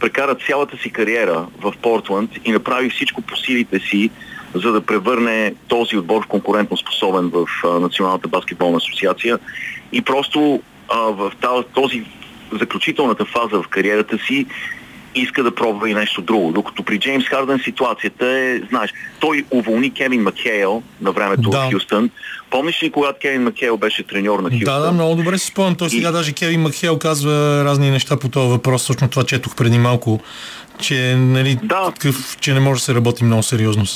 прекара цялата си кариера в Портланд и направи всичко по силите си, за да превърне този отбор в конкурентно способен в Националната баскетболна асоциация. И просто а, в този заключителната фаза в кариерата си иска да пробва и нещо друго. Докато при Джеймс Харден ситуацията е, знаеш, той уволни Кевин Макхейл на времето да. в Хюстън. Помниш ли, когато Кевин Макхейл беше треньор на Хюстън? Да, да, много добре си спомням. Той сега и... даже Кевин Макхейл казва разни неща по този въпрос. Точно това четох преди малко, че, нали, да. такъв, че не може да се работи много сериозно с,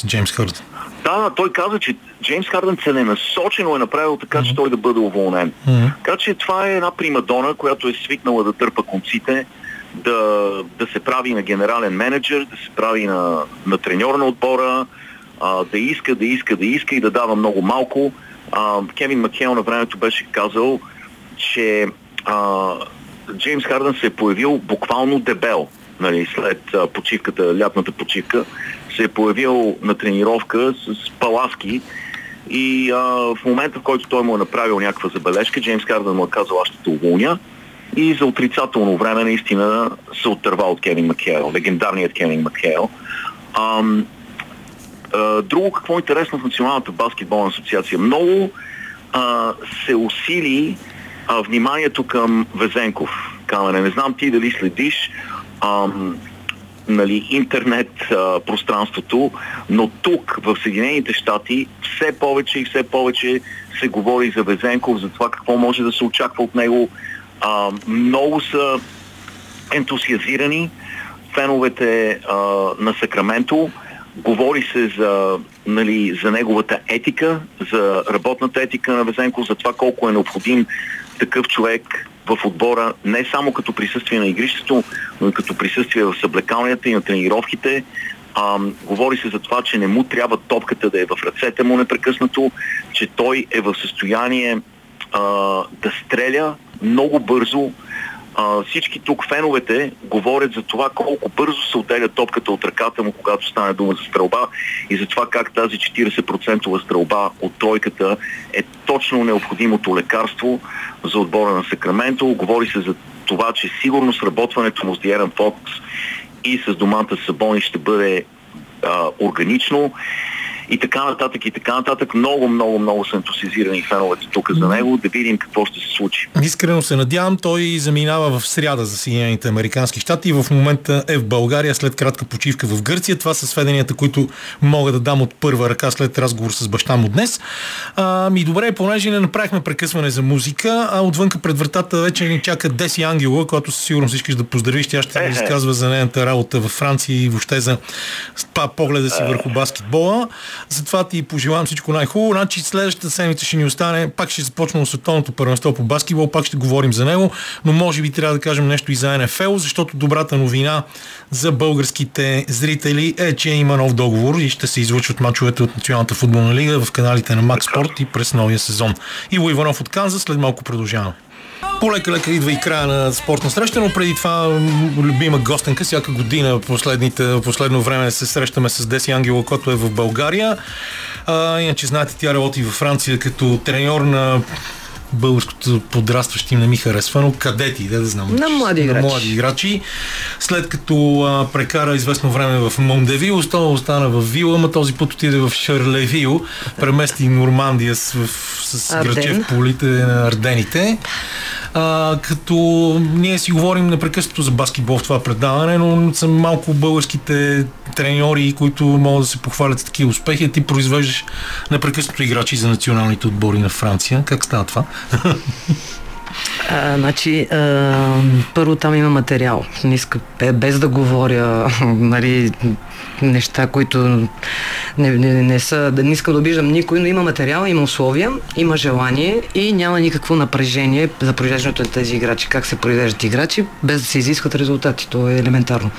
с Джеймс Харден. Да, той каза, че Джеймс Харден целенасочено е направил така, че той да бъде уволнен. Mm-hmm. Така че това е една примадона, която е свикнала да търпа конците да, да се прави на генерален менеджер, да се прави на, на треньор на отбора, а, да иска, да иска, да иска и да дава много малко. А, Кевин Макхел на времето беше казал, че а, Джеймс Хардън се е появил буквално дебел нали, след а, почивката, лятната почивка. Се е появил на тренировка с паласки и а, в момента, в който той му е направил някаква забележка, Джеймс Хардън му е казал, аз ще те уволня и за отрицателно време наистина се отърва от Кевин Макхейл, легендарният Кевин Макхейл. Друго какво е интересно в Националната баскетболна асоциация? Много а, се усили а, вниманието към Везенков. Камене, не знам ти дали следиш ам, нали, интернет а, пространството, но тук в Съединените щати все повече и все повече се говори за Везенков, за това какво може да се очаква от него а, много са ентусиазирани феновете а, на Сакраменто. Говори се за, нали, за неговата етика, за работната етика на Везенко, за това колко е необходим такъв човек в отбора, не само като присъствие на игрището, но и като присъствие в съблекалнията и на тренировките. А, говори се за това, че не му трябва топката да е в ръцете му непрекъснато, че той е в състояние а, да стреля много бързо. А, всички тук феновете говорят за това колко бързо се отделя топката от ръката му, когато стане дума за стрелба и за това как тази 40% стрелба от тройката е точно необходимото лекарство за отбора на Сакраменто. Говори се за това, че сигурно сработването му с Диеран Фокс и с доманта Сабони ще бъде а, органично и така нататък, и така нататък. Много, много, много са ентусизирани феновете тук за него, да видим какво ще се случи. Искрено се надявам, той заминава в сряда за Съединените Американски щати и в момента е в България след кратка почивка в Гърция. Това са сведенията, които мога да дам от първа ръка след разговор с баща му днес. А, ми добре, понеже не направихме прекъсване за музика, а отвънка пред вратата вече ни чака Деси Ангела, която със сигурност искаш да поздравиш. Тя ще разказва за нейната работа във Франция и въобще за погледа си върху баскетбола. Затова ти пожелавам всичко най-хубаво. Значи следващата седмица ще ни остане, пак ще започнем световното първенство по баскетбол, пак ще говорим за него, но може би трябва да кажем нещо и за НФЛ, защото добрата новина за българските зрители е, че има нов договор и ще се излучват мачовете от Националната футболна лига в каналите на Макс Спорт и през новия сезон. Иво Иванов от Канзас, след малко продължаваме. Полека-лека идва и края на спортна среща, но преди това любима гостенка. Всяка година последните, последно време се срещаме с Деси Ангела, който е в България. А, иначе знаете, тя работи във Франция като треньор на българското подрастващи не ми харесва, но кадети, да, да знам. На млади играчи. На млади играчи. След като а, прекара известно време в Мондевил, остана, остана в Вила, ама този път отиде в Шарлевил, премести Нормандия с, в, с граче в полите на Ардените. А, като ние си говорим непрекъснато за баскетбол в това предаване, но са малко българските треньори, които могат да се похвалят с такива успехи. Ти произвеждаш непрекъснато играчи за националните отбори на Франция. Как става това? А, значи, а, първо там има материал. Не иска, без да говоря нали, неща, които не, не, не са, не искам да обиждам никой, но има материал, има условия, има желание и няма никакво напрежение за произвеждането на тези играчи. Как се произвеждат играчи, без да се изискват резултати. То е елементарно.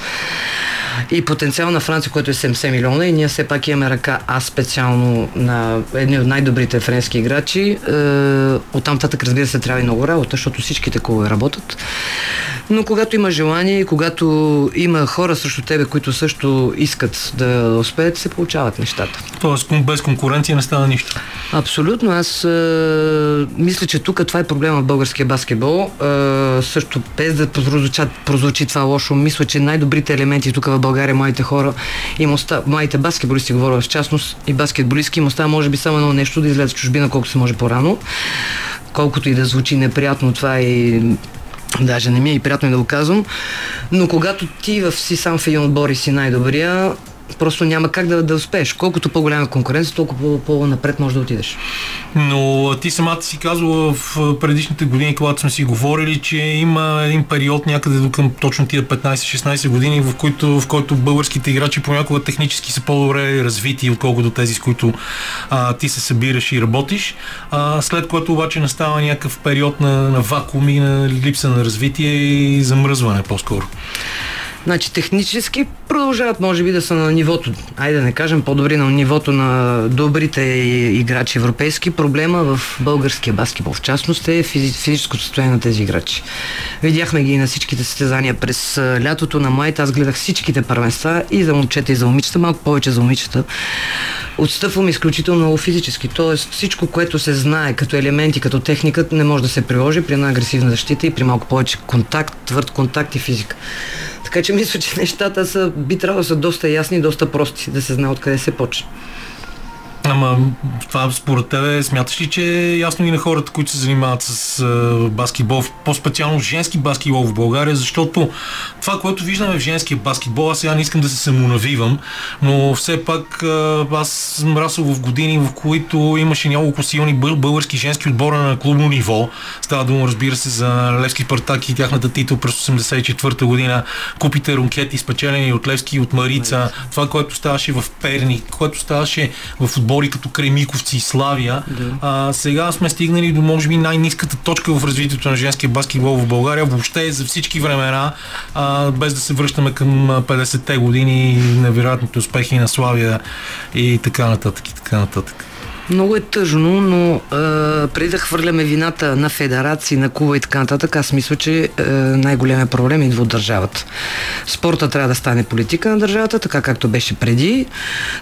И потенциал на Франция, който е 70 милиона и ние все пак имаме ръка, аз специално на едни от най-добрите френски играчи. Е, оттам татък, разбира се, трябва и много работа, защото всичките клубове работят. Но когато има желание и когато има хора срещу тебе, които също искат да успеят, се получават нещата. Тоест без конкуренция не става нищо. Абсолютно. Аз а, мисля, че тук това е проблема в българския баскетбол. А, също без да прозвучи, прозвучи това лошо, мисля, че най-добрите елементи тук в България, моите хора, им остава, моите баскетболисти, говоря в частност, и баскетболистки, им остава може би само едно нещо да излезе в чужбина колкото се може по-рано. Колкото и да звучи неприятно, това е Даже не ми е и приятно и да го казвам. Но когато ти в си сам в един отбор и си най-добрия, просто няма как да, да успееш. Колкото по-голяма конкуренция, толкова по-напред можеш да отидеш. Но ти самата си казвала в предишните години, когато сме си говорили, че има един период някъде до към точно тия 15-16 години, в който, в който българските играчи понякога технически са по-добре развити, отколкото тези, с които а, ти се събираш и работиш. А, след което обаче настава някакъв период на, на вакуум и на липса на развитие и замръзване по-скоро. Значи технически продължават може би да са на нивото, айде да не кажем по-добри на нивото на добрите играчи европейски. Проблема в българския баскетбол в частност е физическото състояние на тези играчи. Видяхме ги на всичките състезания през лятото на май. Аз гледах всичките първенства и за момчета и за момичета, малко повече за момичета. Отстъпвам изключително физически. Тоест всичко, което се знае като елементи, като техника, не може да се приложи при една агресивна защита и при малко повече контакт, твърд контакт и физика. Така че мисля, че нещата са, би трябвало да са доста ясни доста прости, да се знае откъде се почне. Ама това според тебе смяташ ли, че е ясно и на хората, които се занимават с а, баскетбол, по-специално женски баскетбол в България, защото това, което виждаме в женския баскетбол, аз сега не искам да се самонавивам, но все пак а, аз съм расъл в години, в които имаше няколко силни български женски отбора на клубно ниво. Става дума, разбира се, за Левски Партак и тяхната титул през 84-та година, купите рункети, спечелени от Левски и от Марица, това, което ставаше в Перник, което ставаше в футбол отбори като Кремиковци и Славия. Да. А, сега сме стигнали до може би най-низката точка в развитието на женския баскетбол в България, въобще за всички времена, а, без да се връщаме към 50-те години, невероятните успехи на Славия и така нататък и така нататък. Много е тъжно, но а, преди да хвърляме вината на федерации, на Куба и така нататък, аз мисля, че а, най-големият проблем идва от държавата. Спорта трябва да стане политика на държавата, така както беше преди.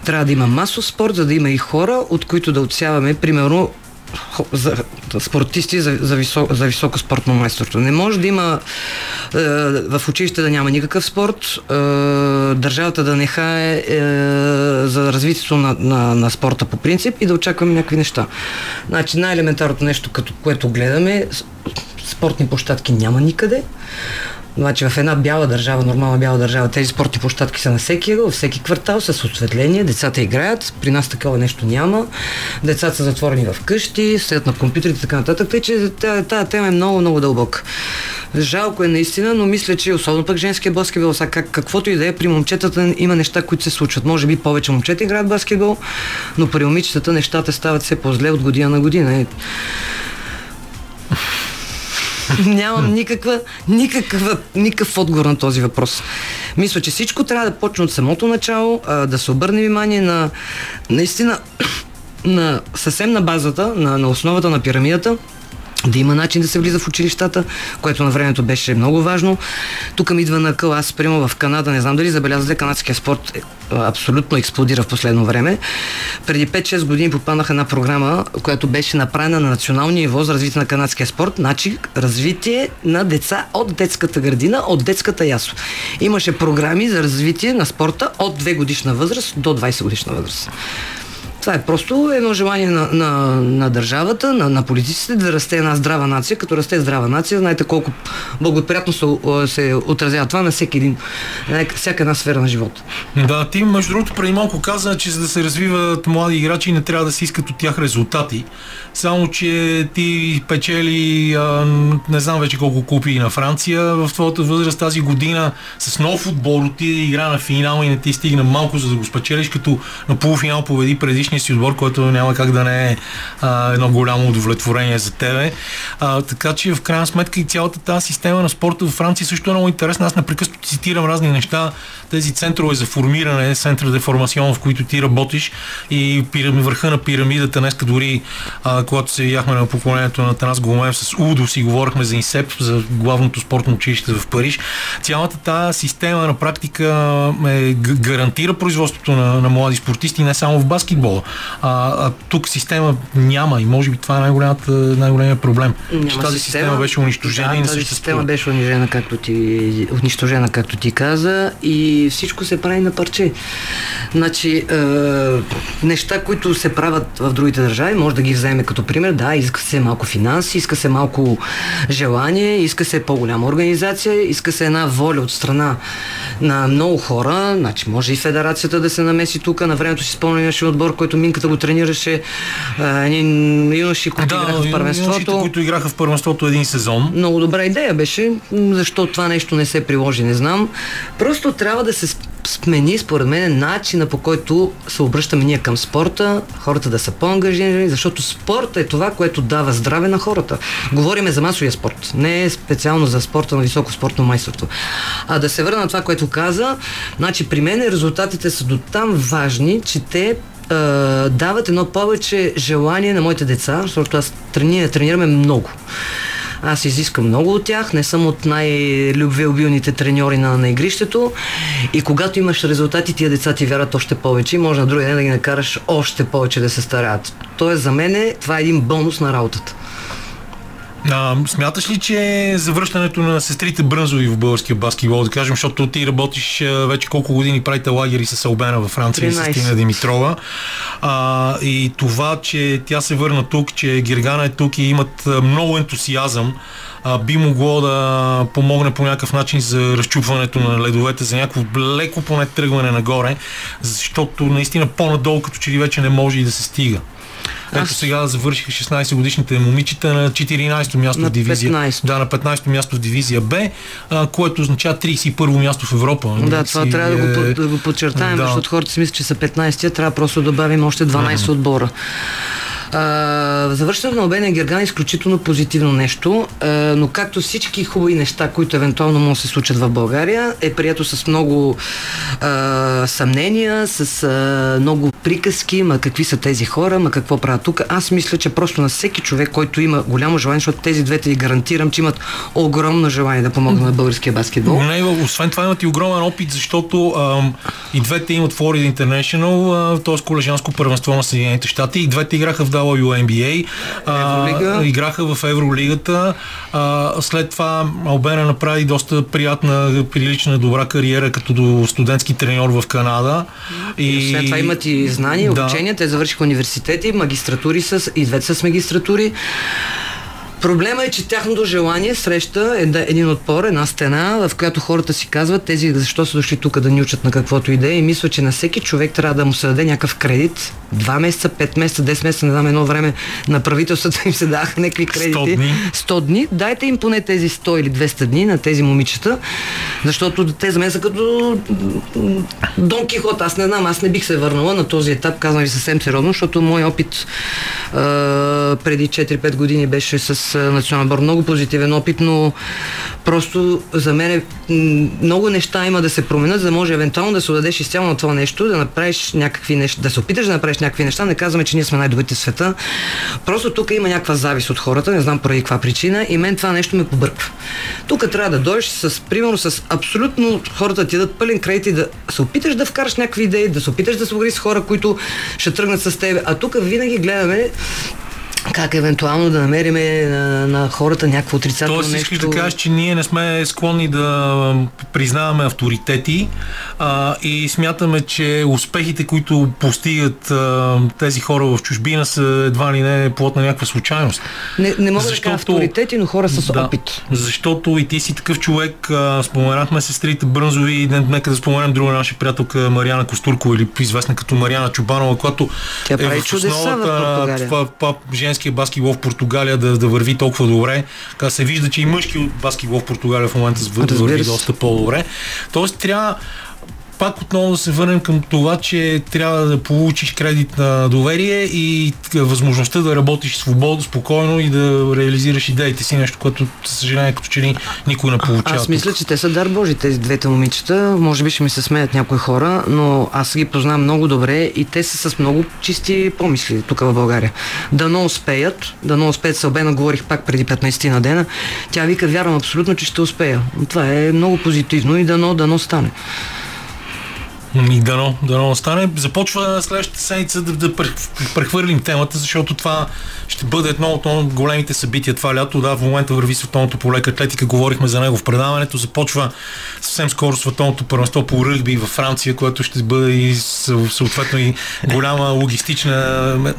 Трябва да има масов спорт, за да има и хора, от които да отсяваме, примерно, за, спортисти за, за, висок, за високо спортно майсторство. Не може да има е, в училище да няма никакъв спорт, е, държавата да не хае е, за развитието на, на, на спорта по принцип и да очакваме някакви неща. Значи най-елементарното нещо, като което гледаме, спортни площадки няма никъде. Значи в една бяла държава, нормална бяла държава, тези спортни площадки са на всеки във всеки квартал, с осветление, децата играят, при нас такова нещо няма, децата са затворени в къщи, седят на компютрите и така нататък, тъй че тази тема е много, много дълбока. Жалко е наистина, но мисля, че особено пък женския баскетбол, сега как, каквото и да е, при момчетата има неща, които се случват. Може би повече момчета играят баскетбол, но при момичетата нещата стават все по-зле от година на година. Нямам никаква, никаква, никакъв отговор на този въпрос. Мисля, че всичко трябва да почне от самото начало, а, да се обърне внимание на наистина на съвсем на базата, на, на основата на пирамидата, да има начин да се влиза в училищата, което на времето беше много важно. Тук ми идва на къл, аз приема в Канада, не знам дали забелязвате, канадския спорт е, абсолютно експлодира в последно време. Преди 5-6 години попаднах една програма, която беше направена на национално ниво за развитие на канадския спорт, значи развитие на деца от детската градина, от детската ясо. Имаше програми за развитие на спорта от 2 годишна възраст до 20 годишна възраст. Това е просто едно желание на, на, на държавата, на, на политиците да расте една здрава нация. Като расте здрава нация, знаете колко благоприятно се, се отразява това на всеки един, всяка една сфера на живота. Да, ти между другото преди малко каза, че за да се развиват млади играчи не трябва да се искат от тях резултати. Само, че ти печели а, не знам вече колко купи на Франция в твоята възраст тази година с нов отбор отиде игра на финал и не ти стигна малко за да го спечелиш, като на полуфинал победи предишния предишния си отбор, който няма как да не е а, едно голямо удовлетворение за тебе. А, така че в крайна сметка и цялата тази система на спорта в Франция също е много интересна. Аз непрекъснато цитирам разни неща. Тези центрове за формиране, център де формацион, в които ти работиш и пирами, върха на пирамидата. Днеска дори, а, когато се яхме на поклонението на Танас Голомев с Удо, си говорихме за ИНСЕП, за главното спортно училище в Париж. Цялата тази система на практика е, гарантира производството на, на млади спортисти не само в баскетбола. А, а тук система няма и може би това е най-голямата, най-големият проблем. Няма че тази система, система беше унищожена да, и не тази система беше унижена, както ти, унищожена, както ти каза и всичко се прави на парче. Значи, е, неща, които се правят в другите държави, може да ги вземе като пример. Да, иска се малко финанси, иска се малко желание, иска се по-голяма организация, иска се една воля от страна на много хора. Значи, може и федерацията да се намеси тук. На времето си спомням, имаше отбор, който Минката го тренираше. Едни юноши, които да, играха в първенството. Юношите, които играха в първенството един сезон. Много добра идея беше. Защо това нещо не се приложи, не знам. Просто трябва да се смени, според мен, начина по който се обръщаме ние към спорта, хората да са по-ангажирани, защото спорт е това, което дава здраве на хората. Говориме за масовия спорт, не е специално за спорта на високо спортно майсторство. А да се върна на това, което каза, значи при мен резултатите са до там важни, че те дават едно повече желание на моите деца, защото аз трени, тренираме много. Аз изискам много от тях, не съм от най-любвеобилните треньори на, на игрището и когато имаш резултати, тия деца ти вярват още повече и може на другия ден да ги накараш още повече да се стараят. Тоест за мен това е един бонус на работата. А, смяташ ли, че завръщането на сестрите Брънзови в българския баскетбол, да кажем, защото ти работиш вече колко години правите лагери с Албена във Франция 13. и с Тина Димитрова. А, и това, че тя се върна тук, че Гергана е тук и имат много ентусиазъм, а, би могло да помогне по някакъв начин за разчупването на ледовете, за някакво леко поне тръгване нагоре, защото наистина по-надолу като че ли вече не може и да се стига. Ето Аз... сега завършиха 16 годишните момичета на 14-то място на в дивизия. 15. Да, на 15-то място в дивизия Б, а, което означава 31-во място в Европа. Да, това си, трябва да, го, е- да го подчертаем, да. защото хората си мислят, че са 15-я, трябва просто да добавим още 12 mm-hmm. отбора. Завършването на Обения Герган е изключително позитивно нещо, а, но както всички хубави неща, които евентуално могат да се случат в България, е прието с много а, съмнения, с а, много приказки, ма какви са тези хора, ма какво правят тук. Аз мисля, че просто на всеки човек, който има голямо желание, защото тези двете ви гарантирам, че имат огромно желание да помогнат на българския баскетбол. Не, освен това имат и огромен опит, защото ам, и двете имат Florida International, т.е. колежанско първенство на Съединените щати, и двете играха в WNBA, а, играха в Евролигата. А, след това Албена направи доста приятна, прилична, добра кариера като студентски треньор в Канада. И, и след това имат и знания, да. обучения. Те завършиха университети, магистратури с, и двете с магистратури. Проблема е, че тяхното желание среща един отпор, една стена, в която хората си казват тези защо са дошли тук да ни учат на каквото и да е и мисля, че на всеки човек трябва да му се даде някакъв кредит. Два месеца, пет месеца, 10 месеца, не знам, едно време на правителството им се даха някакви кредити. 100 дни. 100 дни. Дайте им поне тези 100 или 200 дни на тези момичета, защото те за мен са като Дон Кихот. Аз не знам, аз не бих се върнала на този етап, казвам ви съвсем сериозно, защото мой опит а, преди 4-5 години беше с национален отбор. Много позитивен опит, но просто за мен е, много неща има да се променят, за да може евентуално да се отдадеш изцяло на това нещо, да направиш някакви неща, да се опиташ да направиш някакви неща. Не казваме, че ние сме най-добрите в света. Просто тук има някаква завист от хората, не знам поради каква причина и мен това нещо ме побърква. Тук трябва да дойдеш с, примерно, с абсолютно хората ти дадат пълен кредит и да се опиташ да вкараш някакви идеи, да се опиташ да се с хора, които ще тръгнат с теб. А тук винаги гледаме как евентуално да намериме на, на хората някакво отрицателно Тоест, нещо. искаш да кажеш, че ние не сме склонни да признаваме авторитети а, и смятаме, че успехите, които постигат а, тези хора в чужбина са едва ли не плод на някаква случайност. Не, не мога защото, да кажа авторитети, но хора с да, опит. Защото и ти си такъв човек, а, споменахме сестрите Брънзови, нека да споменем друга наша приятелка Мариана Костуркова или известна като Мариана Чубанова, която Тя е в основата на това, това женския баскетбол в Португалия да, да върви толкова добре. Така се вижда, че и мъжки баскетбол в Португалия в момента върви доста по-добре. Тоест трябва пак отново да се върнем към това, че трябва да получиш кредит на доверие и възможността да работиш свободно, спокойно и да реализираш идеите си, нещо, което, за съжаление, като че ли никой не получава. Аз мисля, че те са дар Божи, тези двете момичета. Може би ще ми се смеят някои хора, но аз ги познавам много добре и те са с много чисти помисли тук в България. Дано успеят, дано успеят. С Албена говорих пак преди 15 на дена. Тя вика, вярвам абсолютно, че ще успея. Това е много позитивно и дано, дано стане. И дано, дано остане. Започва следващата седмица да, да прехвърлим темата, защото това ще бъде едно от големите събития това лято. Да, в момента върви световното по лека атлетика, говорихме за него в предаването. Започва съвсем скоро световното първенство по ръгби във Франция, което ще бъде и съ- съответно и голяма логистична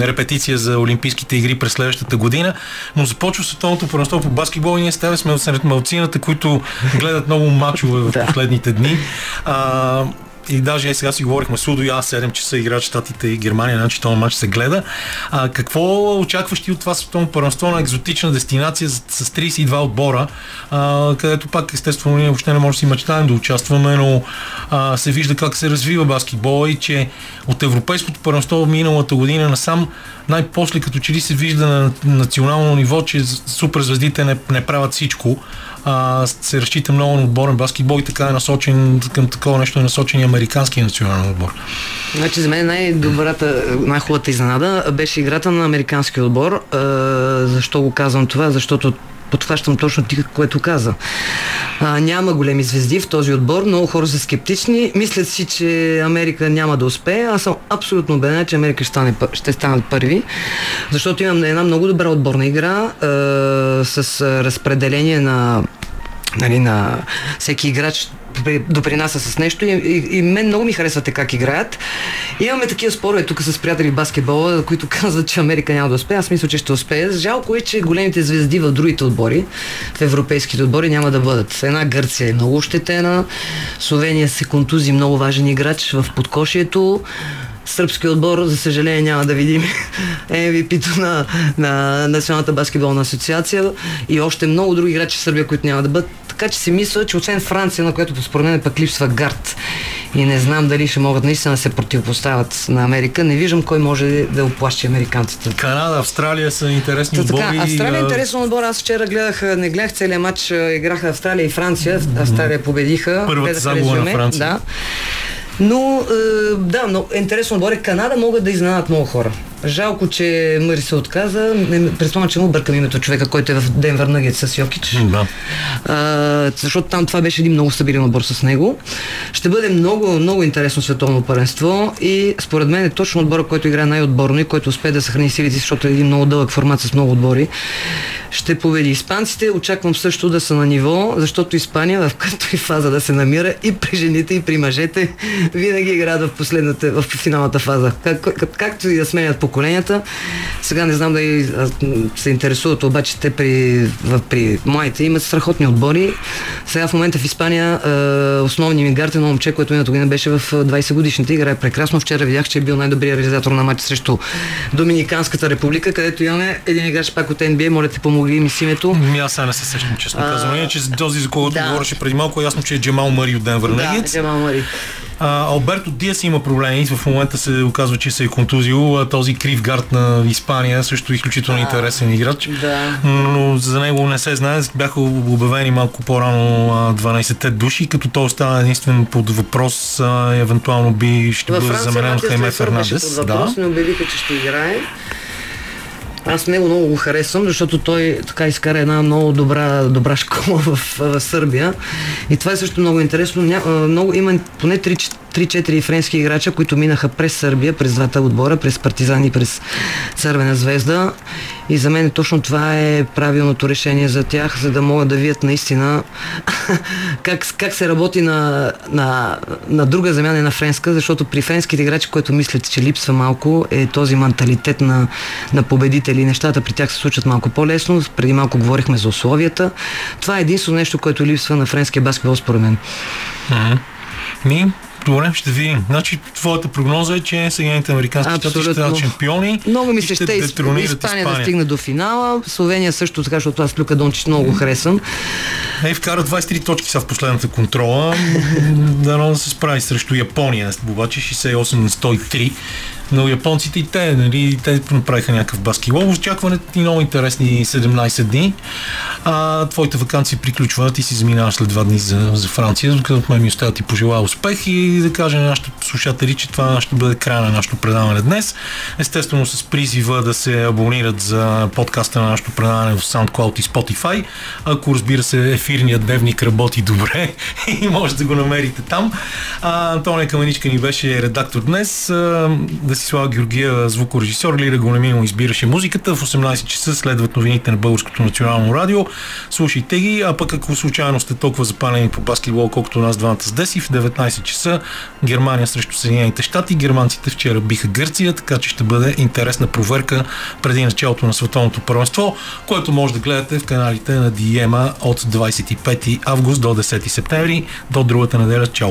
репетиция за Олимпийските игри през следващата година. Но започва световното първенство по баскетбол и ние с сме сред малцината, които гледат много мачове в последните дни. А, и даже е, сега си говорихме с Удо и аз 7 часа играч Штатите и Германия, значи този матч се гледа. А, какво очакваш ти от това световно първенство на екзотична дестинация с 32 отбора, а, където пак естествено ние въобще не може да си мечтаем да участваме, но а, се вижда как се развива баскетбол и че от европейското първенство миналата година насам най-после като че ли се вижда на национално ниво, че суперзвездите не, не правят всичко. А, се разчита много на отборен баскетбол и така е насочен към такова нещо е насочен и американския национален отбор. Значи за мен най-добрата, най-хубавата изненада беше играта на американския отбор. Е, защо го казвам това? Защото подхващам точно ти, което каза. А, няма големи звезди в този отбор, много хора са скептични. Мислят си, че Америка няма да успее. Аз съм абсолютно убеден, че Америка ще, стане, ще станат първи, защото имам една много добра отборна игра е, с а, разпределение на нали, на всеки играч допринася с нещо и, и, и мен много ми харесвате как играят. Имаме такива спорове тук с приятели баскетбола, които казват, че Америка няма да успее. Аз мисля, че ще успее. Жалко е, че големите звезди в другите отбори, в европейските отбори няма да бъдат. Една Гърция е много ощетена, Словения се контузи много важен играч в подкошието. Сръбски отбор, за съжаление, няма да видим MVP-то на, на Националната баскетболна асоциация и още много други играчи в Сърбия, които няма да бъдат. Така че си мисля, че освен Франция, на която според мен пък липсва гард и не знам дали ще могат наистина да се противопоставят на Америка, не виждам кой може да оплащи американците. Канада, Австралия са интересни Та, така, отбори. Австралия е интересен отбор. Аз вчера гледах, не гледах целият матч, играха Австралия и Франция. Австралия победиха. Първата загуба на Франция. Да. Но, е, да, но интересен отбор е Канада, могат да изненадат много хора. Жалко, че Мъри се отказа. Предполагам, че му бъркам името човека, който е в Денвър Нъгет с Йокич. Да. А, защото там това беше един много стабилен отбор с него. Ще бъде много, много интересно световно първенство и според мен е точно отбора, който играе най-отборно и който успее да съхрани силите, си, защото е един много дълъг формат с много отбори. Ще победи испанците. Очаквам също да са на ниво, защото Испания в като и фаза да се намира и при жените, и при мъжете винаги играят в последната, в финалната фаза. Как, как, както и да сменят поколенията. Сега не знам дали се интересуват, обаче те при, в, при моите имат страхотни отбори. Сега в момента в Испания е, основният ми гард е едно момче, което миналата година беше в 20 годишните. Играе прекрасно. Вчера видях, че е бил най-добрият реализатор на матч срещу Доминиканската република, където имаме един играч пак от NBA. Моля те, помогли ми с името. Ми аз сега не се сещам, честно казвам. Иначе този, за когото да. говореше преди малко, е ясно, че е Джамал Мари от Денвър Да, Нагетс. Джамал Мари. А, Алберто Диас има проблеми. В момента се оказва, че се е контузил. А, Този крив гард на Испания също е изключително интересен играч. Да. Но за него не се знае. Бяха обявени малко по-рано а, 12-те души, като той остана единствен под въпрос. А, евентуално би ще бъде заменен от Хайме Фернандес. Да. не обявиха, че ще играе. Аз него много го харесвам, защото той така изкара една много добра, добра школа в, в Сърбия. И това е също много интересно. Ня, много, има поне 3-4 френски играча, които минаха през Сърбия, през двата отбора, през Партизан и през Цървена звезда. И за мен точно това е правилното решение за тях, за да могат да видят наистина как, как се работи на, на, на друга земя, не на френска, защото при френските играчи, които мислят, че липсва малко, е този менталитет на, на победители. Нещата при тях се случат малко по-лесно. Преди малко говорихме за условията. Това е единствено нещо, което липсва на френския баскетбол, според мен. Мгм. Ми, Добре, ще видим. Значи, твоята прогноза е, че Съединените американски щати ще станат шампиони. Много ми се ще детронират Испания, да стигне до финала. Словения също така, защото аз Люка Дончич много харесвам. Ей, вкара 23 точки са в последната контрола. Дано да се справи срещу Япония. Обаче 68 на 103. Но японците и те, нали, те направиха някакъв баскетбол. Очакването ни много интересни 17 дни. А твоите вакансии приключват и си заминаваш след два дни за, за Франция, като мен ми остава ти пожелая успех и да кажа на нашите слушатели, че това ще бъде края на нашето предаване днес. Естествено с призива да се абонират за подкаста на нашето предаване в SoundCloud и Spotify. Ако разбира се ефирният дневник работи добре и може да го намерите там. А, Антония Каменичка ни беше редактор днес. А, Десислава Георгиева, звукорежисьор, Лира Големимо избираше музиката. В 18 часа следват новините на Българското национално радио. Слушайте ги, а пък ако случайно сте толкова запалени по баскетбол, колкото нас двамата с Деси, в 19 часа Германия срещу Съединените щати. Германците вчера биха Гърция, така че ще бъде интересна проверка преди началото на световното първенство, което може да гледате в каналите на Диема от 25 август до 10 септември. До другата неделя. Чао!